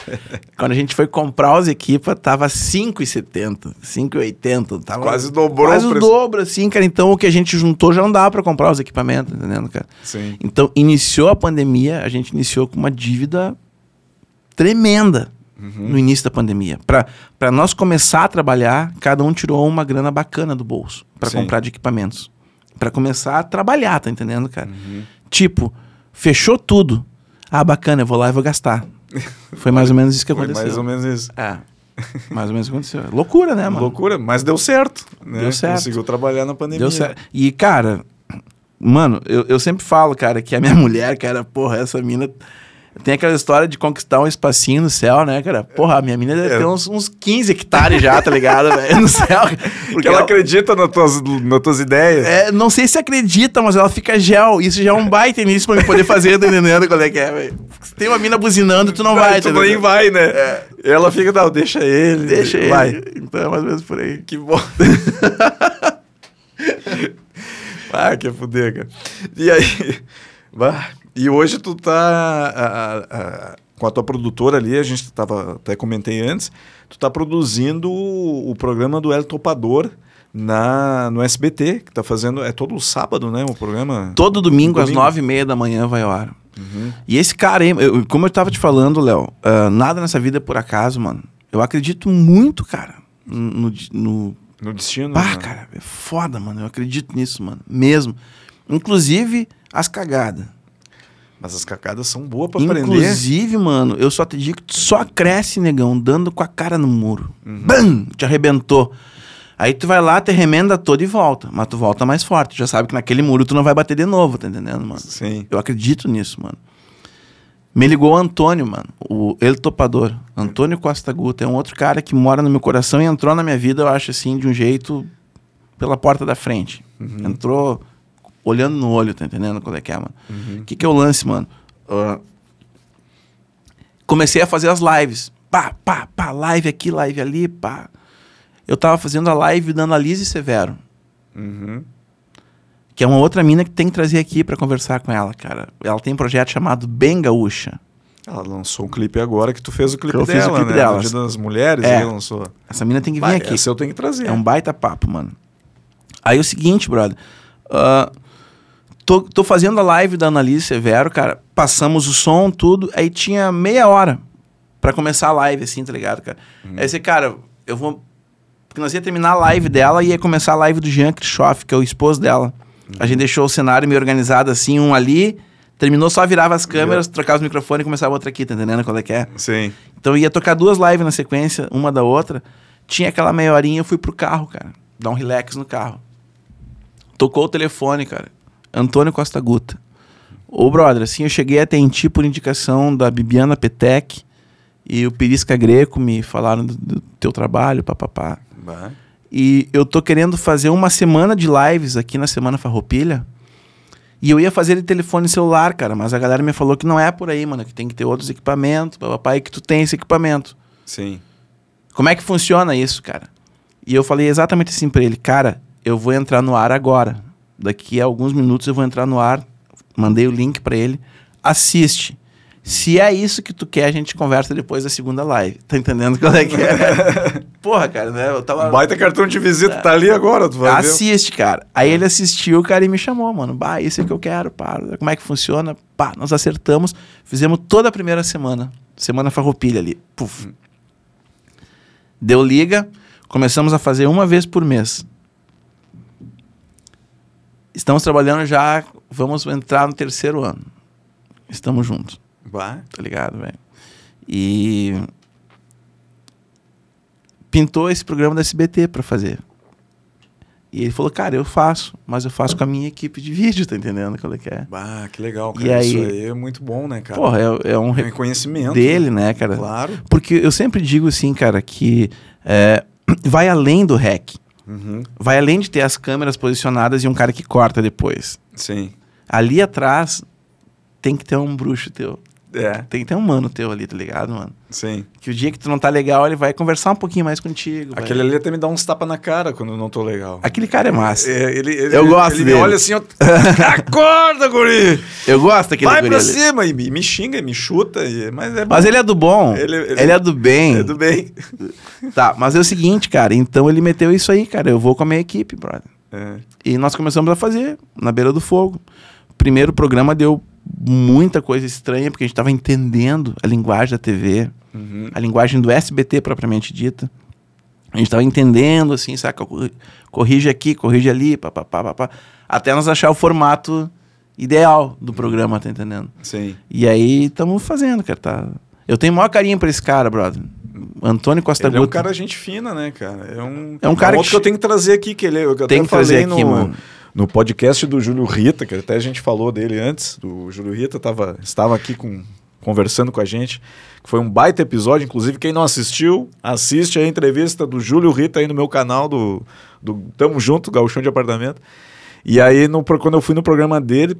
Quando a gente foi comprar os equipa, tava 5,70, 5,80. Tava Quase dobrou Quase o preço. dobro, assim, cara. Então o que a gente juntou já não dava pra comprar os equipamentos, entendendo, cara? Sim. Então, iniciou a pandemia, a gente iniciou com uma dívida tremenda Uhum. no início da pandemia. Para nós começar a trabalhar, cada um tirou uma grana bacana do bolso para comprar de equipamentos. Para começar a trabalhar, tá entendendo, cara? Uhum. Tipo, fechou tudo. Ah, bacana, eu vou lá e vou gastar. Foi mais ou menos isso que Foi aconteceu. mais ou menos isso. É. Mais ou menos aconteceu. Loucura, né, mano? Loucura, mas deu certo. Né? Deu certo. Conseguiu trabalhar na pandemia. Deu certo. E, cara, mano, eu, eu sempre falo, cara, que a minha mulher, cara, porra, essa mina. Tem aquela história de conquistar um espacinho no céu, né, cara? Porra, a minha mina deve É. ter uns, uns 15 hectares já, tá ligado, velho? No céu. Porque ela acredita nas tuas, nas tuas ideias. É, não sei se acredita, mas ela fica gel. Isso já é um baita início pra me poder fazer, tá entendendo qual é que é, velho? Se tem uma mina buzinando, tu não vai, tu tá nem entendendo? vai, né? Ela fica, não, deixa ele. Deixa ele. Vai. Então é mais ou menos por aí. Que bom. ah, que fuder, cara. E aí... bah, e hoje tu tá a- a- a- com a tua produtora ali, a gente tava, até comentei antes, tu tá produzindo o, o programa do El Topador na, no SBT, que tá fazendo, é todo sábado, né, o programa? Todo domingo, às Domingo. nove e meia da manhã vai ao ar. Uhum. E esse cara eu- como eu tava te falando, Léo, ah, nada nessa vida é por acaso, mano. Eu acredito muito, cara, no... no No destino. Pá, né? cara, é foda, mano. Eu acredito nisso, mano. Mesmo. Inclusive, as cagadas. Mas as cacadas são boas pra aprender. Inclusive, mano, eu só te digo que tu só cresce, negão, dando com a cara no muro. Bam! Te arrebentou. Aí tu vai lá, te remenda todo e volta. Mas tu volta mais forte. Tu já sabe que naquele muro tu não vai bater de novo, tá entendendo, mano? Sim. Eu acredito nisso, mano. Me ligou o Antônio, mano, o El Topador. Antônio Costa Guta. É um outro cara que mora no meu coração e entrou na minha vida, eu acho assim, de um jeito pela porta da frente. Entrou olhando no olho, tá entendendo qual é que é, mano? O que, que é o lance, mano? Ah, comecei a fazer as lives. Pá, pá, pá, live aqui, live ali, pá. Eu tava fazendo a live da Analise Severo, Uhum. que é uma outra mina que tem que trazer aqui pra conversar com ela, cara. Ela tem um projeto chamado Bem Gaúcha. Ela lançou um clipe agora que tu fez o clipe eu dela, fiz o clipe né? dela. Dia das Mulheres, É. ele lançou. Essa mina tem que vir Vai, aqui. Essa eu tenho que trazer. É um baita papo, mano. Aí é o seguinte, brother. ah, tô, tô fazendo a live da Analise Severo, cara. Passamos o som, tudo. Aí tinha meia hora pra começar a live, assim, tá ligado, cara? Aí você, cara, eu vou. Porque nós ia terminar a live dela e ia começar a live do Jean Krischoff, que é o esposo dela. A gente deixou o cenário meio organizado assim, um ali. Terminou, só virava as câmeras, trocava os microfones e começava outra aqui, tá entendendo qual é que é? Sim. Então eu ia tocar duas lives na sequência, uma da outra. Tinha aquela meia horinha, eu fui pro carro, cara. Dar um relax no carro. Tocou o telefone, cara. Antônio Costa Guta. Ô, brother, assim, eu cheguei até em ti por indicação da Bibiana Petec e o Perisca Greco me falaram do, do teu trabalho, papapá. E eu tô querendo fazer uma semana de lives aqui na Semana Farroupilha. E eu ia fazer de telefone celular, cara, mas a galera me falou que não é por aí, mano, que tem que ter outros equipamentos, papai, que tu tem esse equipamento. Sim. Como é que funciona isso, cara? E eu falei exatamente assim pra ele, cara, eu vou entrar no ar agora. Daqui a alguns minutos eu vou entrar no ar. Mandei o link pra ele. Assiste. Se é isso que tu quer, a gente conversa depois da segunda live. Tá entendendo qual é que é? Porra, cara, né? Eu tava. Baita cartão de visita, tá ali agora, tu vai ver. Assiste, cara. Aí ele assistiu, cara, e me chamou, mano. Bah, isso é que eu quero, pá. Como é que funciona? Pá, nós acertamos. Fizemos toda a primeira semana. Semana farroupilha ali. Puf. Deu liga. Começamos a fazer uma vez por mês. Estamos trabalhando já. Vamos entrar no terceiro ano. Estamos juntos Vai. tá ligado, velho? E pintou esse programa da SBT pra fazer. E ele falou, cara, eu faço, mas eu faço com a minha equipe de vídeo, tá entendendo qual é que é? Bah, que legal, E cara. aí- Isso aí é muito bom, né, cara? Porra, é, é um É um re- reconhecimento. dele, né, cara? Claro. Porque eu sempre digo assim, cara, que é, vai além do rec. Uhum. Vai além de ter as câmeras posicionadas e um cara que corta depois. Sim. Ali atrás tem que ter um bruxo teu. É, Tem que ter um mano teu ali, tá ligado, mano? sim. Que o dia que tu não tá legal, ele vai conversar um pouquinho mais contigo. vai- Aquele ali até me dá uns tapas na cara quando eu não tô legal. Aquele cara é massa. É, ele, ele- Eu gosto ele dele. me olha assim, ó, acorda, guri! Eu gosto daquele Vai pra ali. cima! E me, me xinga, e me chuta, e- mas é bom. Mas ele é do bom. Ele- Ele, ele- é do bem. É do bem. Tá, mas é o seguinte, cara. Então ele meteu isso aí, cara. Eu vou com a minha equipe, brother. É. E nós começamos a fazer na beira do fogo. Primeiro programa deu muita coisa estranha, porque a gente tava entendendo a linguagem da TV, Uhum. a linguagem do SBT propriamente dita. A gente tava entendendo, assim, saca? Cor- Corrige aqui, corrige ali, papapá, papá. Até nós achar o formato ideal do programa, tá entendendo? Sim. E aí estamos fazendo, cara. Tá... Eu tenho o maior carinho pra esse cara, brother. Antônio Costa Ele é um cara gente fina, né, cara? É um, É um cara outro que que eu tenho que trazer aqui, que ele eu até Tem que falei trazer no, aqui, mano. No podcast do Júlio Rita, que até a gente falou dele antes. O Júlio Rita tava, estava aqui com, conversando com a gente, foi um baita episódio. Inclusive, quem não assistiu, assiste a entrevista do Júlio Rita aí no meu canal do, do Tamo Junto, Gauchão de Apartamento. E aí, no, quando eu fui no programa dele,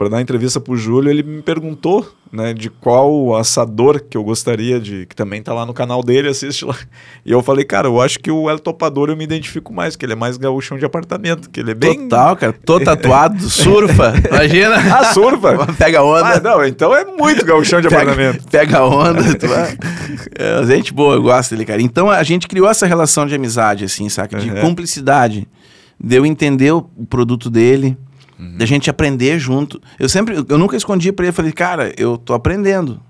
para para dar entrevista pro Júlio, ele me perguntou, né, de qual assador que eu gostaria de, que também tá lá no canal dele, assiste lá. E eu falei, cara, eu acho que o El Topador eu me identifico mais, que ele é mais gaúchão de apartamento, que ele é bem... Total, cara. Tô tatuado, surfa. Imagina. Ah, surfa! Pega onda. Ah, não, então é muito gaúchão de pega, apartamento. pega onda. tu vai. É, gente boa, eu gosto dele, cara. Então a gente criou essa relação de amizade, assim, saca? De Uhum. cumplicidade. De eu entender o o produto dele, Uhum. da gente aprender junto. Eu sempre, eu nunca escondi pra ele, falei, cara, eu tô aprendendo,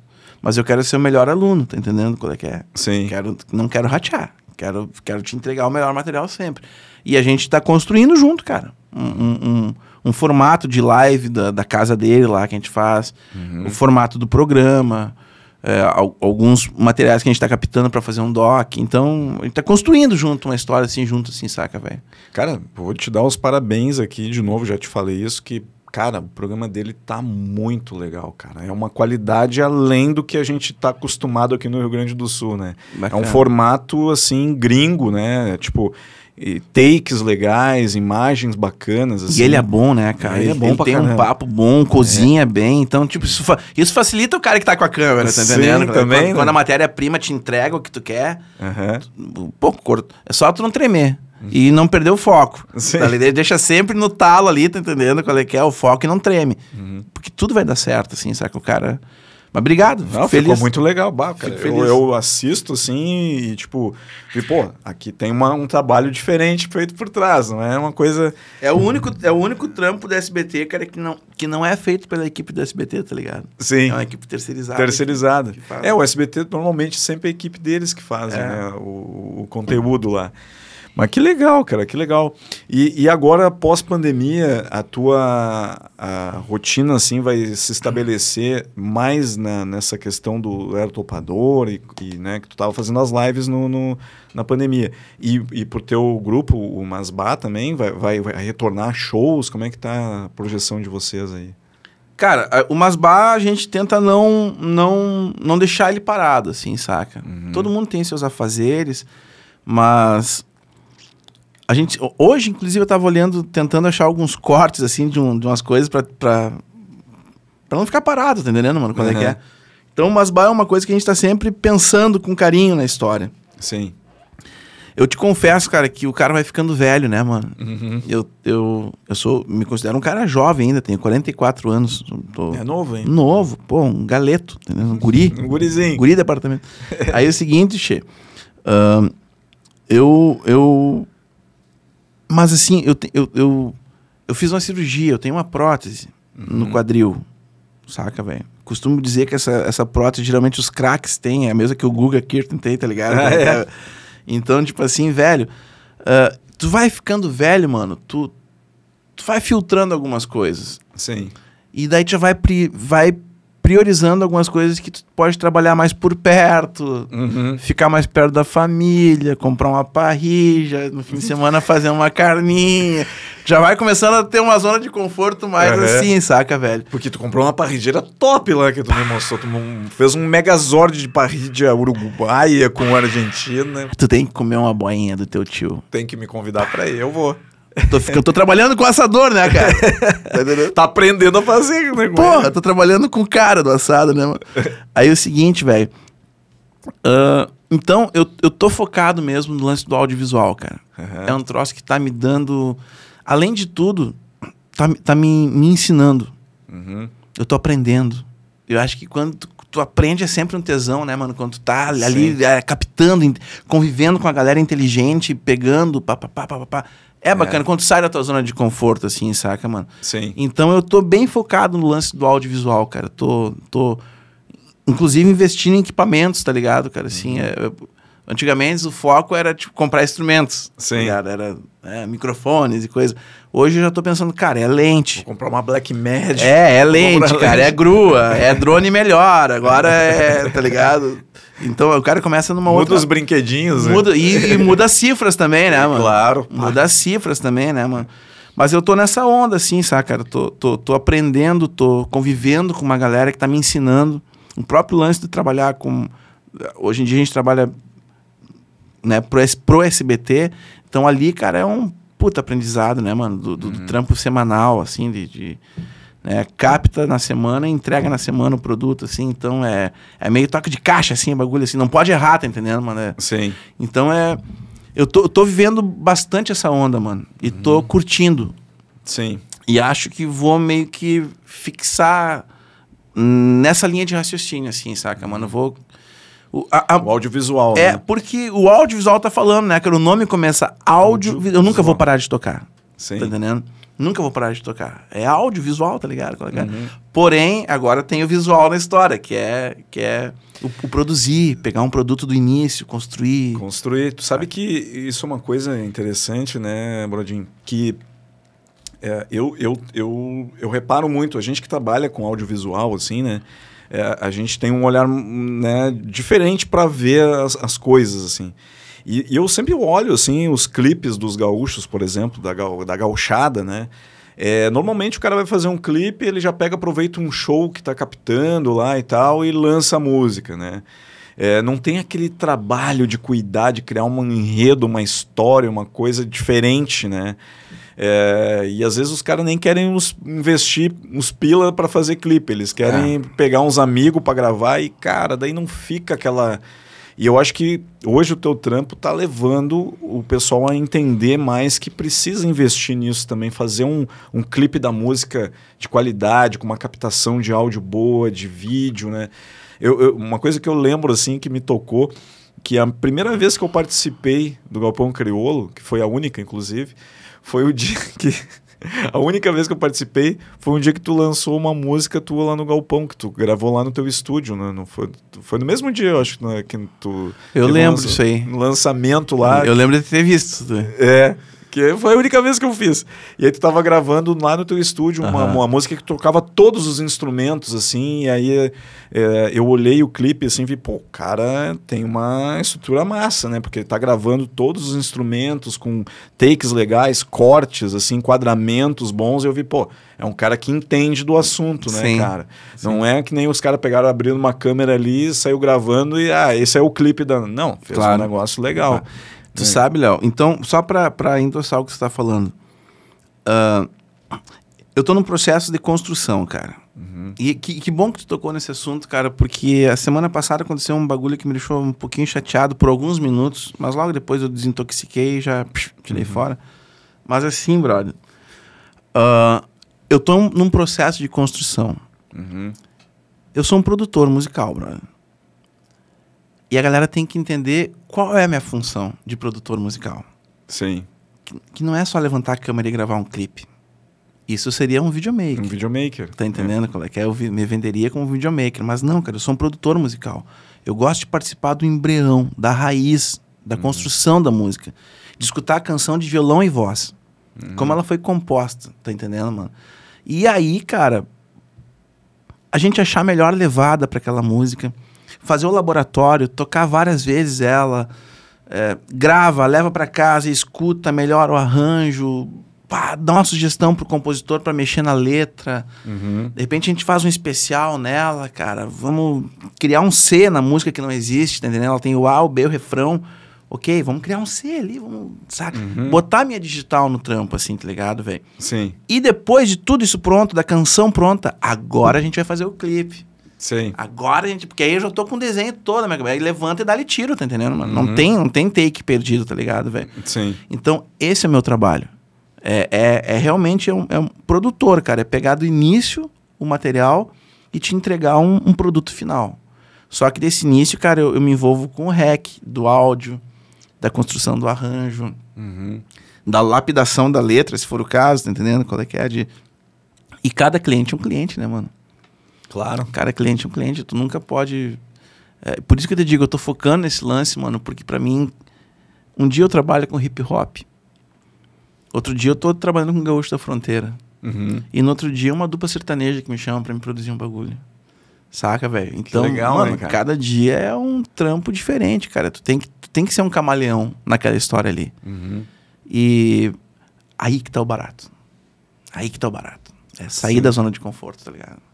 mas eu quero ser o melhor aluno, tá entendendo qual é que é? Sim. Quero, não quero ratear. Quero, quero te entregar o melhor material sempre. E a gente tá construindo junto, cara. Um, um- um- um formato de live da, da casa dele lá que a gente faz, Uhum. o formato do programa, é, al- alguns materiais que a gente tá captando para fazer um doc. Então, a gente tá construindo junto uma história assim, junto assim, saca, velho? Cara, vou te dar os parabéns aqui de novo, já te falei isso, que, cara, o programa dele tá muito legal, cara. É uma qualidade além do que a gente tá acostumado aqui no Rio Grande do Sul, né? É um Bacana. formato, assim, gringo, né? Tipo, takes legais, imagens bacanas, assim. E ele é bom, né, cara? Ele é bom pra tem um caramba. É. papo bom, cozinha bem. Então, tipo, isso, fa- isso facilita o cara que tá com a câmera, tá Sim, entendendo? Quando- também, quando, né? quando a matéria-prima te entrega o que tu quer, Aham. um pouco curto. É só tu não tremer. E não perder o foco. Sim. Tá ligado? Deixa sempre no talo ali, tá entendendo? Qual é que é o foco e não treme. Uhum. Porque tudo vai dar certo, assim, saca? O cara. Mas obrigado. Não, fico ficou feliz. muito legal, bah, cara. Eu, feliz. eu assisto assim e, tipo, e, pô, aqui tem uma- um trabalho diferente feito por trás, não é uma coisa. É o único, é o único trampo do SBT, cara, que não, que não é feito pela equipe do SBT, tá ligado? Sim. É uma equipe terceirizada. terceirizada. que faz. É, o SBT normalmente sempre é a equipe deles que fazem É. né, o, o conteúdo lá. Mas que legal, cara, que legal. E, e agora, pós-pandemia, a tua a rotina assim vai se estabelecer mais na- nessa questão do era topador e, e, né, que tu tava fazendo as lives no, no- na pandemia. E, e pro teu grupo, o Masbá também, vai, vai, vai retornar shows? Como é que tá a projeção de vocês aí? Cara, o Masbá a gente tenta não, não, não deixar ele parado, assim, saca? Uhum. Todo mundo tem seus afazeres, mas a gente ho- hoje, inclusive, eu tava olhando, tentando achar alguns cortes assim de, um- de umas coisas pra, pra não ficar parado, tá entendendo, mano? Qual é que Uhum. é? Então, o Masbá é uma coisa que a gente tá sempre pensando com carinho na história. Sim. Eu te confesso, cara, que o cara vai ficando velho, né, mano? Uhum. Eu, eu, eu sou, me considero um cara jovem ainda, tenho 44 anos. Tô É novo, hein? novo, pô, um galeto, entendeu? Um guri. Um gurizinho. guri de apartamento. Aí é o seguinte, Che. ahn, eu, eu... Mas assim, eu, te- eu, eu, eu fiz uma cirurgia, eu tenho uma prótese no quadril. Saca, velho? Costumo dizer que essa, essa prótese, geralmente os craques têm, é a mesma que o Guga Kirten tem, tá ligado? Ah, é? Então, tipo assim, velho, ah, tu vai ficando velho, mano, tu, tu vai filtrando algumas coisas. Sim. E daí tu já vai, pri- vai priorizando algumas coisas que tu pode trabalhar mais por perto, Uhum. ficar mais perto da família, comprar uma parrilla, no fim de semana fazer uma carninha. Já vai começando a ter uma zona de conforto mais Uhum. assim, saca, velho? Porque tu comprou uma parrigeira top lá que tu me mostrou. Tu fez um megazord de parrilha uruguaia com Argentina. Tu tem que comer uma boinha do teu tio. Tem que me convidar pra ir, eu vou. Tô, eu tô trabalhando com assador, né, cara? Tá? Tá aprendendo a fazer, né? Porra, eu tô trabalhando com o cara do assado, né, mano? Aí é o seguinte, velho. Ah, então, eu, eu tô focado mesmo no lance do audiovisual, cara. Aham. É um troço que tá me dando. Além de tudo, tá, me- tá me, me ensinando. Uhum. Eu tô aprendendo. Eu acho que quando tu, tu aprende é sempre um tesão, né, mano? Quando tu tá ali é, captando, convivendo com a galera inteligente, pegando, pá, pá, pá, pá, pá, pá. É bacana quando tu sai da tua zona de conforto, assim, saca, mano? Sim. Então eu tô bem focado no lance do audiovisual, cara. Tô, tô inclusive investindo em equipamentos, tá ligado, cara? Assim, Uhum. é, eu- antigamente o foco era tipo comprar instrumentos, Sim. tá? Era é, microfones e coisa. Hoje eu já tô pensando, cara, é lente. Vou comprar uma Black Magic. É, é lente, cara, é lente. grua, é drone melhor, agora é, tá ligado? Então o cara começa numa Muda outra... os brinquedinhos, né? Muda, e, e muda as cifras também, né, mano? Claro. Muda as cifras também, né, mano? Mas eu tô nessa onda, assim, saca, cara? Tô, tô, tô aprendendo, tô convivendo com uma galera que tá me ensinando. O próprio lance de trabalhar com. Hoje em dia a gente trabalha né, pro, S- pro SBT. Então ali, cara, é um puta aprendizado, né, mano? Do, do- do trampo semanal, assim, de. de, né, capta na semana e entrega na semana o produto, assim. Então é, é meio toque de caixa, assim, bagulho assim. Não pode errar, tá entendendo, mano? É- Sim. então é. Eu tô, eu tô vivendo bastante essa onda, mano. E Uhum. tô curtindo. Sim. E acho que vou meio que fixar nessa linha de raciocínio, assim, saca, mano? Eu vou. O- a- a- O audiovisual, é, né? porque o audiovisual tá falando, né, cara? O nome começa áudio. Eu nunca vou parar de tocar. Sim. Tá entendendo? Nunca vou parar de tocar. É audiovisual, tá ligado? É que é? Uhum. Porém, agora tem o visual na história, que é, que é o, o produzir, pegar um produto do início, construir. Construir. Tu sabe que isso é uma coisa interessante, né, Brodinho? Que É, eu, eu, eu, eu reparo muito, a gente que trabalha com audiovisual, assim, né? É, a gente tem um olhar né, diferente para ver as, as coisas, assim. E, e, eu sempre olho, assim, os clipes dos gaúchos, por exemplo, da, da gauchada, né? É, normalmente o cara vai fazer um clipe, ele já pega, aproveita um show que está captando lá e tal e lança a música, né? É, não tem aquele trabalho de cuidar, de criar um enredo, uma história, uma coisa diferente, né? É, e às vezes os caras nem querem uns, investir uns pila para fazer clipe, eles querem é. pegar uns amigos para gravar e, cara, daí não fica aquela. E eu acho que hoje o teu trampo tá levando o pessoal a entender mais que precisa investir nisso também, fazer um, um clipe da música de qualidade, com uma captação de áudio boa, de vídeo, né? Eu, eu, uma coisa que eu lembro, assim, que me tocou, que a primeira vez que eu participei do Galpão Criolo, que foi a única, inclusive, foi o dia que... A única vez que eu participei foi um dia que tu lançou uma música tua lá no Galpão, que tu gravou lá no teu estúdio, né? Não foi, foi no mesmo dia, eu acho, né, que tu... Eu lembro disso aí. No lançamento lá. Eu lembro de ter visto. É, que foi a única vez que eu fiz. E aí tu tava gravando lá no teu estúdio uma, uhum. uma música que tocava todos os instrumentos, assim, e aí é, eu olhei o clipe assim e vi, pô, o cara tem uma estrutura massa, né? Porque ele tá gravando todos os instrumentos com takes legais, cortes, assim, enquadramentos bons, e eu vi, pô, é um cara que entende do assunto, né, Sim. cara? Sim. Não é que nem os caras pegaram abrindo uma câmera ali, saiu gravando e, ah, esse é o clipe da. Não, fez claro. um negócio legal. Claro. Tu é. sabe, Léo? Então, só para endossar o que você está falando. Uh, eu estou num processo de construção, cara. Uhum. E que, que, bom que tu tocou nesse assunto, cara, porque a semana passada aconteceu um bagulho que me deixou um pouquinho chateado por alguns minutos, mas logo depois eu desintoxiquei e já psh, tirei uhum. fora. Mas assim, brother, uh, eu estou num processo de construção. Uhum. Eu sou um produtor musical, brother. E a galera tem que entender qual é a minha função de produtor musical. Sim. Que, que não é só levantar a câmera e gravar um clipe. Isso seria um videomaker. Um videomaker. Tá entendendo? É. Que é? Eu me venderia como videomaker. Mas não, cara, eu sou um produtor musical. Eu gosto de participar do embrião, da raiz, da uhum. construção da música. De escutar a canção de violão e voz. Uhum. Como ela foi composta. Tá entendendo, mano? E aí, cara, a gente achar a melhor levada para aquela música fazer o laboratório, tocar várias vezes ela, é, grava, leva para casa, escuta, melhora o arranjo, pá, dá uma sugestão pro compositor para mexer na letra. Uhum. De repente a gente faz um especial nela, cara. Vamos criar um C na música que não existe, tá entendendo? Ela tem o A, o B, o refrão. Ok, vamos criar um C ali, vamos, saca? Uhum. Botar minha digital no trampo, assim, tá ligado, velho? Sim. E depois de tudo isso pronto, da canção pronta, agora a gente vai fazer o clipe. Sim. Agora a gente. Porque aí eu já tô com o desenho todo na minha cabeça. Aí levanta e dá-lhe tiro, tá entendendo, mano? Uhum. Não, tem, não tem take perdido, tá ligado, velho? Sim. Então, esse é o meu trabalho. É, é, é realmente é um, é um, produtor, cara. É pegar do início o material e te entregar um, um produto final. Só que desse início, cara, eu, eu, me envolvo com o rec do áudio, da construção do arranjo, uhum. da lapidação da letra, se for o caso, tá entendendo? Qual é que é de. E cada cliente é um cliente, né, mano? Claro. Cara, cliente é um cliente, tu nunca pode. É, por isso que eu te digo, eu tô focando nesse lance, mano, porque para mim, um dia eu trabalho com hip hop, outro dia eu tô trabalhando com gaúcho da fronteira. Uhum. E no outro dia uma dupla sertaneja que me chama para me produzir um bagulho. Saca, velho? Então, legal, mano, né, cada dia é um trampo diferente, cara. Tu tem que, tu tem que ser um camaleão naquela história ali. Uhum. E aí que tá o barato. Aí que tá o barato. É sair Sim. da zona de conforto, tá ligado?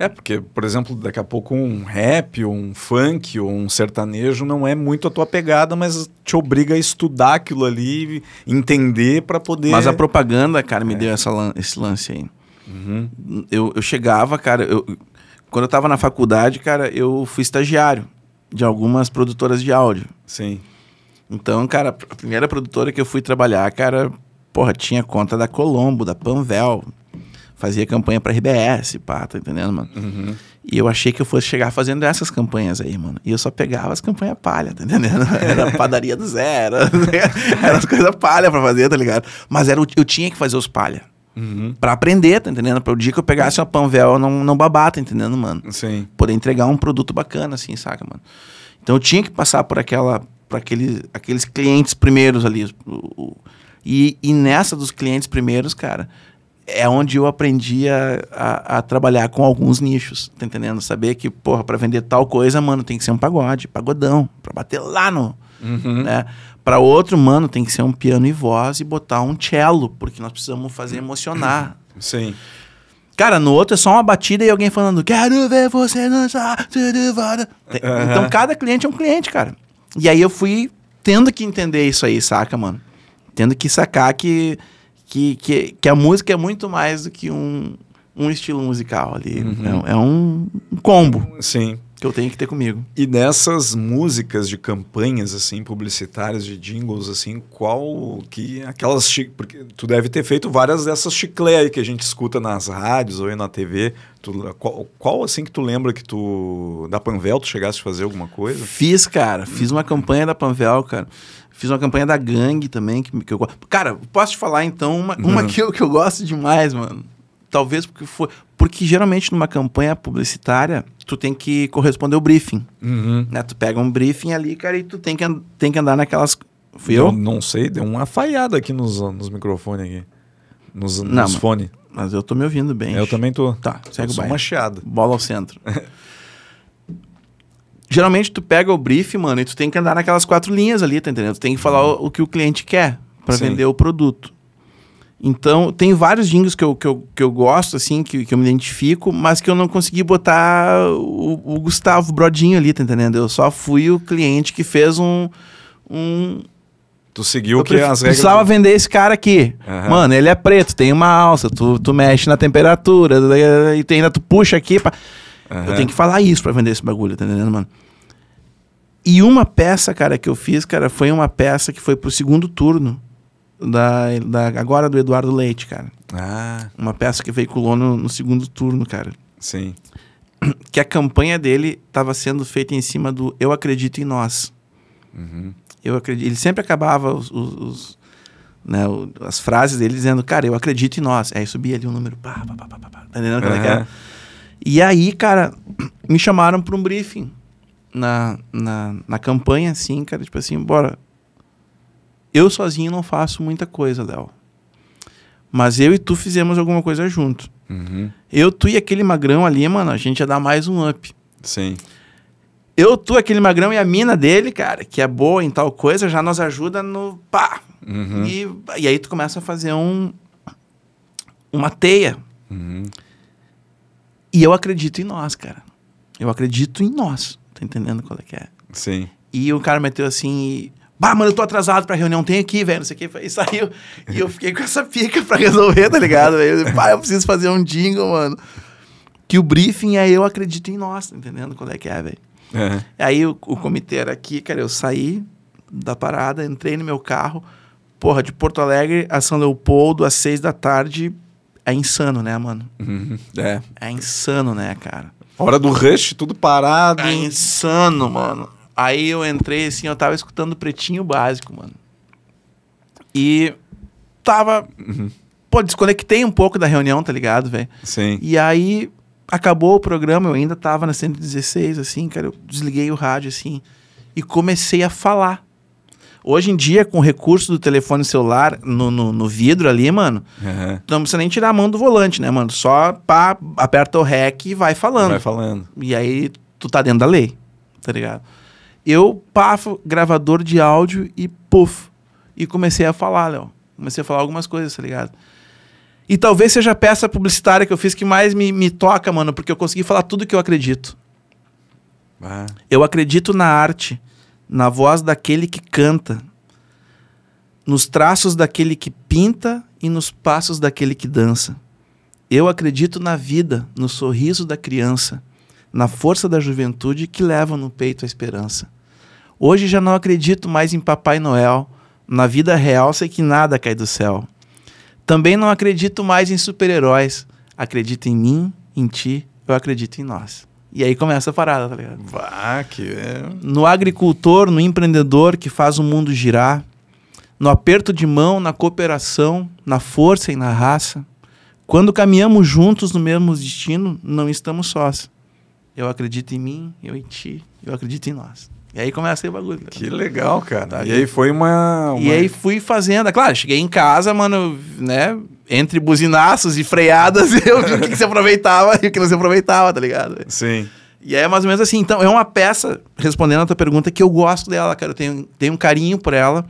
É, porque, por exemplo, daqui a pouco um rap, ou um funk, ou um sertanejo não é muito a tua pegada, mas te obriga a estudar aquilo ali, entender para poder. Mas a propaganda, cara, me é. deu essa, esse lance aí. Uhum. Eu, eu chegava, cara, eu, quando eu tava na faculdade, cara, eu fui estagiário de algumas produtoras de áudio. Sim. Então, cara, a primeira produtora que eu fui trabalhar, cara, porra, tinha conta da Colombo, da Panvel, fazia campanha pra RBS, pá, tá entendendo, mano? Uhum. E eu achei que eu fosse chegar fazendo essas campanhas aí, mano. E eu só pegava as campanhas palha, tá entendendo? Era padaria do zero, era as coisas palha pra fazer, tá ligado? Mas era, eu tinha que fazer os palha. Uhum. Pra aprender, tá entendendo? Para o dia que eu pegasse uma Panvel, não, não babar, tá entendendo, mano? Sim. Poder entregar um produto bacana, assim, saca, mano? Então eu tinha que passar por aquela, por aquele, aqueles clientes primeiros ali. O, o, E, e nessa dos clientes primeiros, cara, é onde eu aprendi a, a, a trabalhar com alguns nichos, tá entendendo? Saber que, porra, pra vender tal coisa, mano, tem que ser um pagode, pagodão, pra bater lá no. Uhum. Né? Pra outro, mano, tem que ser um piano e voz e botar um cello, porque nós precisamos fazer emocionar. Sim. Cara, no outro é só uma batida e alguém falando, quero ver você dançar. tudo vara." Aham. Então cada cliente é um cliente, cara. E aí eu fui tendo que entender isso aí, saca, mano? Tendo que sacar que, que, que, que a música é muito mais do que um, um estilo musical ali. Uhum. É, é um, um combo Sim. que eu tenho que ter comigo. E dessas músicas de campanhas assim publicitárias de jingles assim, qual que aquelas chi- porque tu deve ter feito várias dessas chiclé aí que a gente escuta nas rádios ou aí na TV. Tu- qual, qual, assim que tu lembra que tu da Panvel tu chegaste a fazer alguma coisa? Fiz, cara. Fiz uma campanha da Panvel, cara. Fiz uma campanha da Gangue também, que, que eu gosto. Cara, posso te falar então uma, uma que, eu, que eu gosto demais, mano. Talvez porque foi. Porque geralmente numa campanha publicitária, tu tem que corresponder o briefing. Uhum. Né? Tu pega um briefing ali, cara, e tu tem que, tem que andar naquelas. Fui Eu eu? não sei, deu uma falhada aqui nos, nos microfones aqui. Nos, nos fones. Mas eu tô me ouvindo bem. Eu também tô. Tá, segue o baile. uma chiada. Bola ao centro. Geralmente tu pega o brief, mano, e tu tem que andar naquelas quatro linhas ali, tá entendendo? Tu tem que falar o, o que o cliente quer pra Sim. vender o produto. Então, tem vários jingles que eu, que eu, que eu gosto, assim, que, que eu me identifico, mas que eu não consegui botar o, o Gustavo Brodinho ali, tá entendendo? Eu só fui o cliente que fez um. um Tu seguiu eu que pref- as regras. precisava vender esse cara aqui. Aham. Mano, ele é preto, tem uma alça, tu, tu mexe na temperatura, e tu ainda tu puxa aqui. Pra... Eu Aham. tenho que falar isso pra vender esse bagulho, tá entendendo, mano? E uma peça, cara, que eu fiz, cara, foi uma peça que foi pro segundo turno da, da agora do Eduardo Leite, cara. Ah, Uma peça que veiculou no, no segundo turno, cara. sim. Que a campanha dele estava sendo feita em cima do Eu Acredito em Nós. Uhum. Eu acredito. Ele sempre acabava os, os- os, né, o- as frases dele dizendo, cara, eu acredito em nós. Aí subia ali o número, pá, pá, pá, pá, pá. Tá entendendo como é que é? E aí, cara, me chamaram para um briefing na, na, na campanha, assim, cara, tipo assim, bora. Eu sozinho não faço muita coisa, Léo. Mas eu e tu fizemos alguma coisa junto. Uhum. Eu, tu e aquele magrão ali, mano, a gente ia dar mais um up. Sim. Eu, tu, aquele magrão e a mina dele, cara, que é boa em tal coisa, já nos ajuda no pá. Uhum. E, e aí tu começa a fazer um uma teia. Uhum. E eu acredito em nós, cara. Eu acredito em nós. Tá entendendo qual é que é? Sim. E o cara meteu assim, bah, mano, eu tô atrasado pra reunião, tem aqui, velho, não sei o que, e saiu. E eu fiquei com essa pica pra resolver, tá ligado? velho? Eu, Pá, eu preciso fazer um jingle, mano. Que o briefing é eu acredito em nós, tá entendendo qual é que é, velho? É. Aí o, o comitê era aqui, cara, eu saí da parada, entrei no meu carro, porra, de Porto Alegre a São Leopoldo, às seis da tarde, é insano, né, mano? Uhum. É. É insano, né, cara? Hora do rush, tudo parado. É insano, mano. Aí eu entrei assim, eu tava escutando Pretinho Básico, mano. E tava. Pô, desconectei um pouco da reunião, tá ligado, velho? Sim. E aí acabou o programa, eu ainda tava na 116, assim, cara. Eu desliguei o rádio, assim, e comecei a falar. Hoje em dia, com o recurso do telefone celular no, no, no vidro ali, mano, tu não precisa nem tirar a mão do volante, né, mano? Só pá, aperta o REC e vai falando. Vai falando. E aí tu tá dentro da lei, tá ligado? Eu pafo gravador de áudio e puf. E comecei a falar, Léo. Comecei a falar algumas coisas, tá ligado? E talvez seja a peça publicitária que eu fiz que mais me, me toca, mano, porque eu consegui falar tudo que eu acredito. Ah, Eu acredito na arte, na voz daquele que canta, nos traços daquele que pinta e nos passos daquele que dança. Eu acredito na vida, no sorriso da criança, na força da juventude que leva no peito a esperança. Hoje já não acredito mais em Papai Noel, na vida real sei que nada cai do céu. Também não acredito mais em super-heróis. Acredito em mim, em ti, eu acredito em nós. E aí começa a parada, tá ligado? vá, que é. no agricultor, no empreendedor que faz o mundo girar, no aperto de mão, na cooperação, na força e na raça. Quando caminhamos juntos no mesmo destino, não estamos sós. Eu acredito em mim, eu em ti, eu acredito em nós. E aí começa o bagulho. Que legal, cara. Tá e aí foi uma. E uma- aí fui fazendo. É Claro, cheguei em casa, mano, né? Entre buzinaços e freadas, eu vi o que, que se aproveitava e o que não se aproveitava, tá ligado? Sim. E é mais ou menos assim. Então, é uma peça, respondendo a tua pergunta, que eu gosto dela, cara. Eu tenho, tenho um carinho por ela.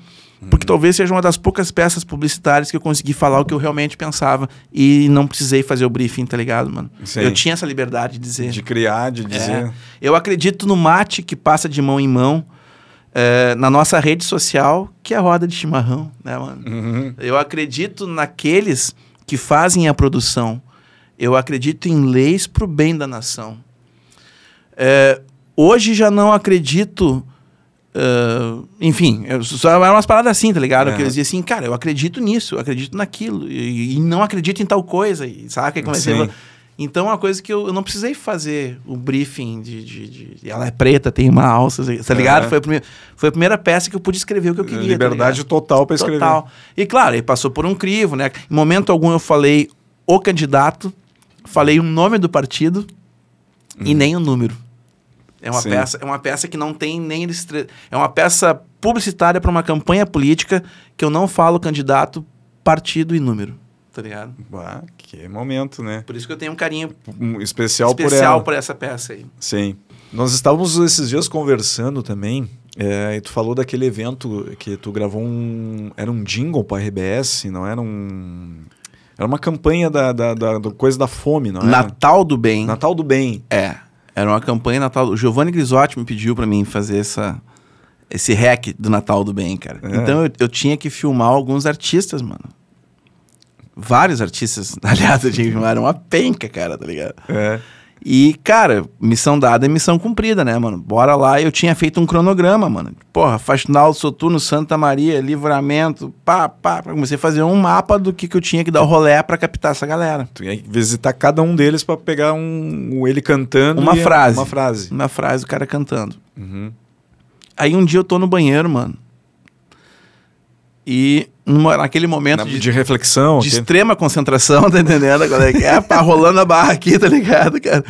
Porque talvez seja uma das poucas peças publicitárias que eu consegui falar o que eu realmente pensava. E não precisei fazer o briefing, tá ligado, mano? Sim. Eu tinha essa liberdade de dizer. De criar, de É. dizer. Eu acredito no mate que passa de mão em mão é, na nossa rede social, que é a roda de chimarrão, né, mano? Uhum. Eu acredito naqueles que fazem a produção. Eu acredito em leis pro bem da nação. É, hoje já não acredito. é, enfim, eu, só eram umas paradas assim, tá ligado? É. Que eu dizia assim, cara, eu acredito nisso, eu acredito naquilo, e, e não acredito em tal coisa, e, saca? E comecei Sim. a- Então, uma coisa que eu, eu não precisei fazer o briefing de, de- de- Ela é preta, tem uma alça, tá ligado? É. Foi, a primeira, foi a primeira peça que eu pude escrever o que eu queria. tá Liberdade ligado? total pra escrever. Total. E claro, ele passou por um crivo, né? Em momento algum eu falei o candidato, falei o nome do partido e nem o número. É uma, Sim. peça, é uma peça que não tem nem. listre- É uma peça publicitária para uma campanha política que eu não falo candidato, partido e número. Tá ligado? Bah, que momento, né? Por isso que eu tenho um carinho Um especial, por especial ela. por essa peça aí. Sim. Nós estávamos esses dias conversando também, é, e tu falou daquele evento que tu gravou um. Era um jingle para RBS, não era um. Era uma campanha da, da, da- do coisa da fome, não era? Natal do Bem. Natal do Bem. É. Era uma campanha Natal. O Giovanni Grisotti me pediu pra mim fazer essa, esse hack do Natal do Bem, cara. É. Então eu, eu tinha que filmar alguns artistas, mano. Vários artistas, aliás, que filmar. Era uma penca, cara, tá ligado? É. E, cara, missão dada é missão cumprida, né, mano? Bora lá. Eu tinha feito um cronograma, mano. Porra, Faxinal, Soturno, Santa Maria, Livramento, pá, pá. Comecei a fazer um mapa do que, que eu tinha que dar o rolé pra captar essa galera. Tu ia visitar cada um deles para pegar um, ele cantando. Uma frase. Uma frase. Uma frase do cara cantando. Uhum. Aí um dia eu tô no banheiro, mano. E numa- naquele momento Na- de, de reflexão. de extrema concentração, tá entendendo? Qual é é? Pá, rolando a barra aqui, tá ligado, cara?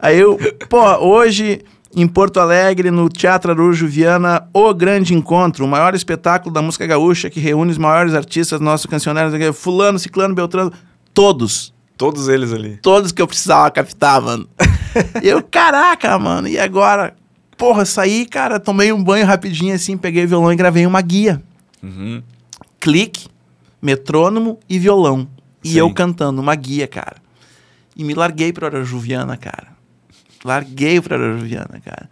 Aí eu, pô, hoje em Porto Alegre, no Teatro Arujo Viana, o grande encontro, o maior espetáculo da música gaúcha que reúne os maiores artistas, nossos cancioneiros, fulano, ciclano, beltrano, todos, Todos eles ali. todos que eu precisava captar, mano. E eu, caraca, mano, e agora? Porra, saí, cara, tomei um banho rapidinho assim, peguei o violão e gravei uma guia. Uhum. Clique, metrônomo e violão. E Sim. eu cantando uma guia, cara. E me larguei pra Arajuviana, cara. Larguei pra Arajuviana, cara.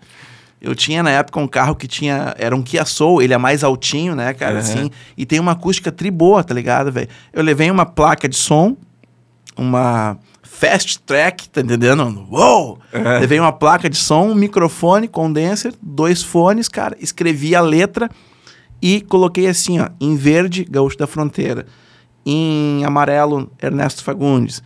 Eu tinha na época um carro que tinha. Era um Kia Soul, ele é mais altinho, né, cara? Uhum. Assim. E tem uma acústica tri boa, tá ligado, velho? Eu levei uma placa de som, uma Fast Track, tá entendendo? Uou! É. Levei uma placa de som, um microfone, condenser, dois fones, cara. Escrevi a letra e coloquei assim, ó, em verde, Gaúcho da Fronteira. Em amarelo, Ernesto Fagundes.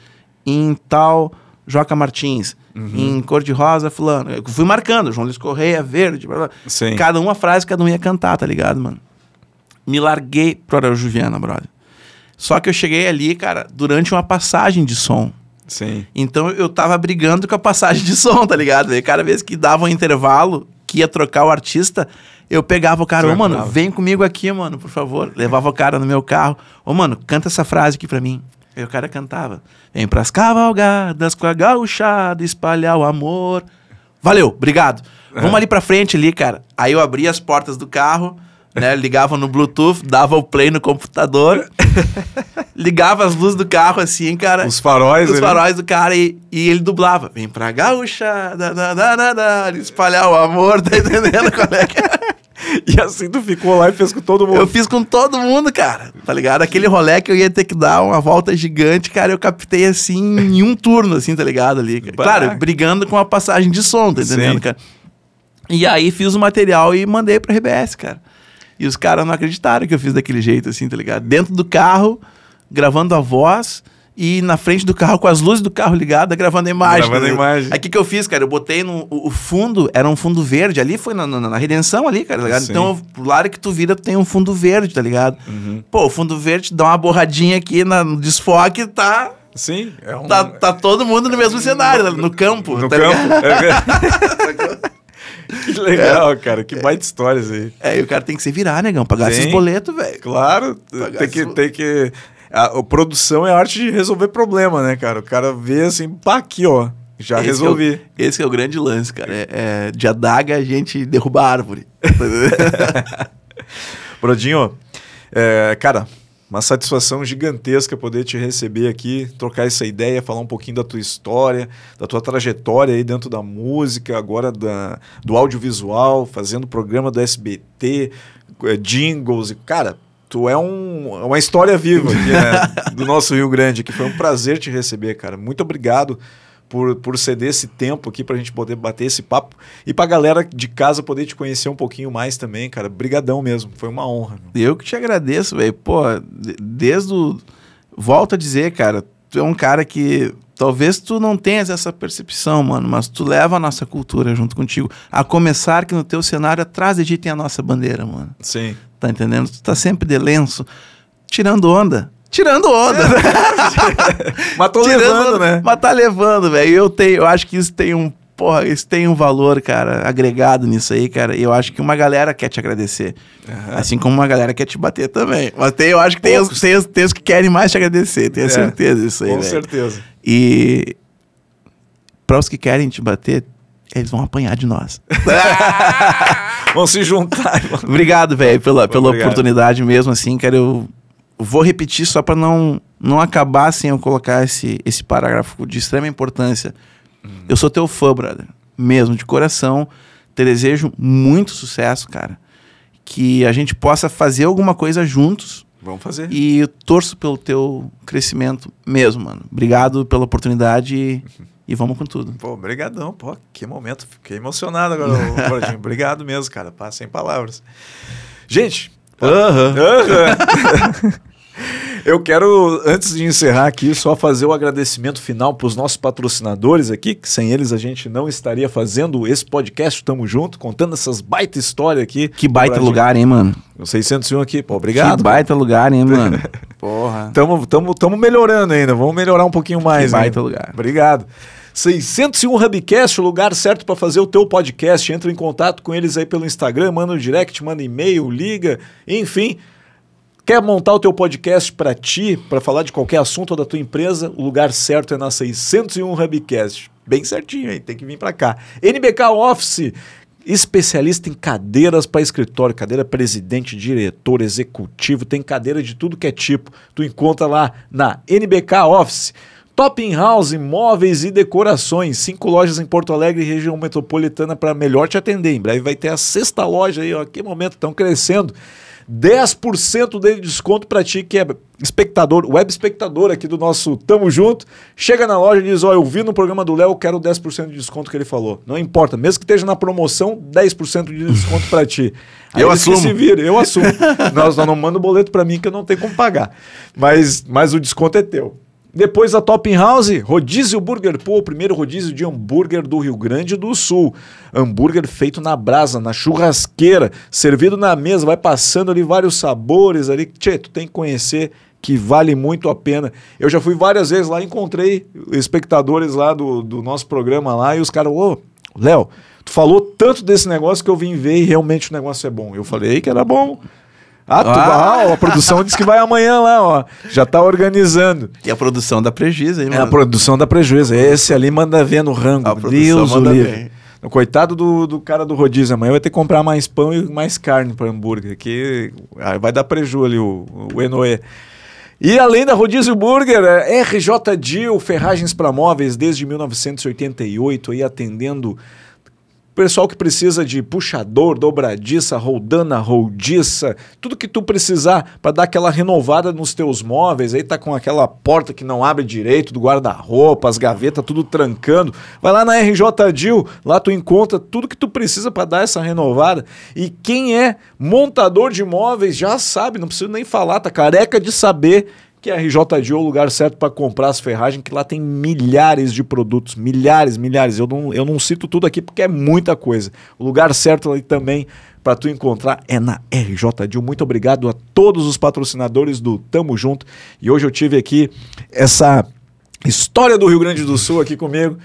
Em tal, Joca Martins. Em cor-de-rosa, fulano. Eu fui marcando, João Luiz Correia, verde, blá, blá. Sim. Cada uma frase, cada um ia cantar, tá ligado, mano? Me larguei pro Arajuviana, brother. Só que eu cheguei ali, cara, durante uma passagem de som. Sim. Então eu tava brigando com a passagem de som, tá ligado? E cada vez que dava um intervalo, que ia trocar o artista, eu pegava o cara, ô mano, Trancava. vem comigo aqui, mano, por favor. Levava o cara no meu carro, ô mano, canta essa frase aqui pra mim. Aí o cara cantava, vem pras cavalgadas com a gauchada, espalhar o amor. Valeu, obrigado. Vamos ali pra frente ali, cara. Aí eu abria as portas do carro, né? Ligava no Bluetooth, dava o play no computador, ligava as luzes do carro assim, cara. Os faróis. Os faróis do cara e, e ele dublava. Vem pra gaúcha, da, da, da, da, da, espalhar o amor, tá entendendo qual é que é? E assim tu ficou lá e fez com todo mundo. Eu fiz com todo mundo, cara, tá ligado? Aquele rolê que eu ia ter que dar uma volta gigante, cara, eu captei assim em um turno, assim, tá ligado ali? cara. Claro, brigando com a passagem de som, tá entendendo, Sim. cara? E aí fiz o material e mandei pra RBS, cara. E os caras não acreditaram que eu fiz daquele jeito, assim, tá ligado? Dentro do carro, gravando a voz e na frente do carro, com as luzes do carro ligadas, gravando a imagem. Gravando tá a imagem. Aí o que, que eu fiz, cara? Eu botei no. O, fundo era um fundo verde. Ali foi na, na, na redenção ali, cara, tá ligado? Sim. Então, pro lado que tu vira, tu tem um fundo verde, tá ligado? Uhum. Pô, o fundo verde dá uma borradinha aqui na, no desfoque tá. Sim. É um... Tá, tá todo mundo no mesmo cenário, no campo. No tá campo. É. Que legal, cara. Que baita histórias aí. É, e o cara tem que se virar, negão, pagar Sim. esses boletos, velho. Claro, Pagar tem que, tem que. A, a produção é a arte de resolver problema, né, cara? O cara vê assim, pá, aqui, ó. Já Esse resolvi. é o- esse é o grande lance, cara. É, é, de adaga a gente derruba a árvore. Brodinho, é, cara, uma satisfação gigantesca poder te receber aqui, trocar essa ideia, falar um pouquinho da tua história, da tua trajetória aí dentro da música, agora da, do audiovisual, fazendo programa do SBT, é, jingles. e Cara, tu é um, uma história viva aqui, né, do nosso Rio Grande, que foi um prazer te receber, cara. Muito obrigado. Por, por ceder esse tempo aqui pra gente poder bater esse papo e pra galera de casa poder te conhecer um pouquinho mais também, cara. Brigadão mesmo, foi uma honra. meu. Eu que te agradeço, velho. Pô, de- desde o. Volto a dizer, cara, tu é um cara que. Talvez tu não tenhas essa percepção, mano, mas tu leva a nossa cultura junto contigo. A começar que no teu cenário atrás de ti tem a nossa bandeira, mano. Sim. Tá entendendo? Tu tá sempre de lenço, tirando onda. Tirando onda, né? Mas tô Tirando levando, onda, né? Mas tá levando, velho. Eu tenho, eu acho que isso tem um, porra, isso tem um valor, cara, agregado nisso aí, cara. E eu acho que uma galera quer te agradecer. Assim como uma galera quer te bater também. Mas tem, eu acho que tem os, tem, os, tem os que querem mais te agradecer, tenho É, certeza disso aí, Com velho. certeza. E para os que querem te bater, eles vão apanhar de nós. Vamos se juntar. irmão. Obrigado, velho, pela, pela Obrigado. oportunidade mesmo, assim, cara. Eu vou repetir só para não, não acabar sem eu colocar esse, esse parágrafo de extrema importância. Eu sou teu fã, brother. Mesmo, de coração. Te desejo muito sucesso, cara. Que a gente possa fazer alguma coisa juntos. Vamos fazer. E eu torço pelo teu crescimento mesmo, mano. Obrigado pela oportunidade e, e vamos com tudo. Pô, brigadão. Pô, que momento. Fiquei emocionado agora, Brodinho. Obrigado mesmo, cara. Pá, sem palavras. Gente. Aham. Eu quero, antes de encerrar aqui, só fazer o agradecimento final para os nossos patrocinadores aqui, que sem eles a gente não estaria fazendo esse podcast Tamo Junto, contando essas baita histórias aqui. Que baita lugar, hein, mano? O 601 aqui, pô, obrigado. Que baita lugar, hein, mano? Porra. Tamo, tamo, tamo melhorando ainda, vamos melhorar um pouquinho mais. Que baita ainda. lugar. Obrigado. 601 Hubcast, o lugar certo para fazer o teu podcast. Entra em contato com eles aí pelo Instagram, manda um direct, manda e-mail, liga, enfim. Quer montar o teu podcast para ti, para falar de qualquer assunto da tua empresa? O lugar certo é na 601 Hubcast. Bem certinho, hein? Tem que vir para cá. NBK Office, especialista em cadeiras para escritório, cadeira presidente, diretor, executivo, tem cadeira de tudo que é tipo. Tu encontra lá na NBK Office. Top in House, móveis e decorações. Cinco lojas em Porto Alegre e região metropolitana para melhor te atender. Em breve vai ter a sexta loja aí, ó. Que momento, estão crescendo. 10% de desconto para ti que é espectador, web espectador aqui do nosso Tamo Junto. Chega na loja e diz: Ó, eu vi no programa do Léo, quero 10% de desconto que ele falou. Não importa, mesmo que esteja na promoção, 10% de desconto para ti. Aí Eu assumo. se vira, eu assumo. Nós não manda o boleto para mim que eu não tenho como pagar. Mas, mas o desconto é teu. Depois a Top House, Rodízio Burger Pô, o primeiro rodízio de hambúrguer do Rio Grande do Sul. Hambúrguer feito na brasa, na churrasqueira, servido na mesa, vai passando ali vários sabores ali. Tchê, tu tem que conhecer que vale muito a pena. Eu já fui várias vezes lá, encontrei espectadores lá do, do nosso programa lá e os caras, ô, Léo, tu falou tanto desse negócio que eu vim ver e realmente o negócio é bom. Eu falei que era bom. Ah, tu, Ah. ah, a produção disse que vai amanhã lá, ó. Já tá organizando. E a produção da prejuízo, hein, É mano? a produção da prejuízo. Esse ali manda ver no rango. A Deus o manda livre. bem. Coitado do, do cara do rodízio. Amanhã vai ter que comprar mais pão e mais carne para hambúrguer. Que ah, vai dar preju ali o, o Enoê. E além da Rodízio Burger, é RJ Dil, ferragens para móveis desde 1988, aí atendendo pessoal que precisa de puxador, dobradiça, roldana, roldiça, tudo que tu precisar para dar aquela renovada nos teus móveis, aí tá com aquela porta que não abre direito do guarda-roupa, as gavetas tudo trancando. Vai lá na RJ Dil, lá tu encontra tudo que tu precisa para dar essa renovada. E quem é montador de móveis já sabe, não preciso nem falar, tá careca de saber que a RJ Dio é o lugar certo para comprar as ferragens, que lá tem milhares de produtos, milhares, milhares. Eu não, eu não cito tudo aqui porque é muita coisa. O lugar certo ali também para tu encontrar é na RJ Dio. Muito obrigado a todos os patrocinadores do Tamo Junto. E hoje eu tive aqui essa história do Rio Grande do Sul aqui comigo,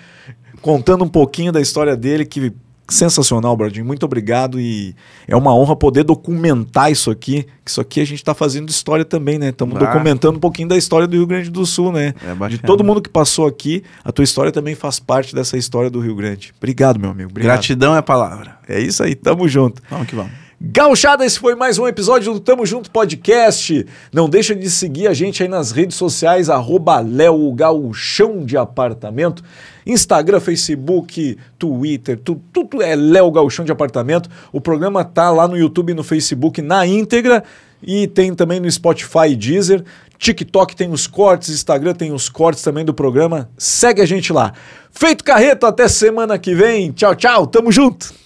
contando um pouquinho da história dele que Sensacional, Bradinho. Muito obrigado e é uma honra poder documentar isso aqui. Que isso aqui a gente está fazendo história também, né? Estamos Ah. documentando um pouquinho da história do Rio Grande do Sul, né? É. De todo mundo que passou aqui, a tua história também faz parte dessa história do Rio Grande. Obrigado, meu amigo. Obrigado. Gratidão é a palavra. É isso aí, tamo junto. Vamos que vamos. Gauchada, esse foi mais um episódio do Tamo Junto Podcast. Não deixa de seguir a gente aí nas redes sociais, arroba Léo Gauchão de Apartamento. Instagram, Facebook, Twitter, tu- tudo é Léo Gauchão de Apartamento. O programa tá lá no YouTube e no Facebook na íntegra e tem também no Spotify e Deezer. TikTok tem os cortes, Instagram tem os cortes também do programa. Segue a gente lá. Feito Carreto, até semana que vem. Tchau, tchau, tamo junto.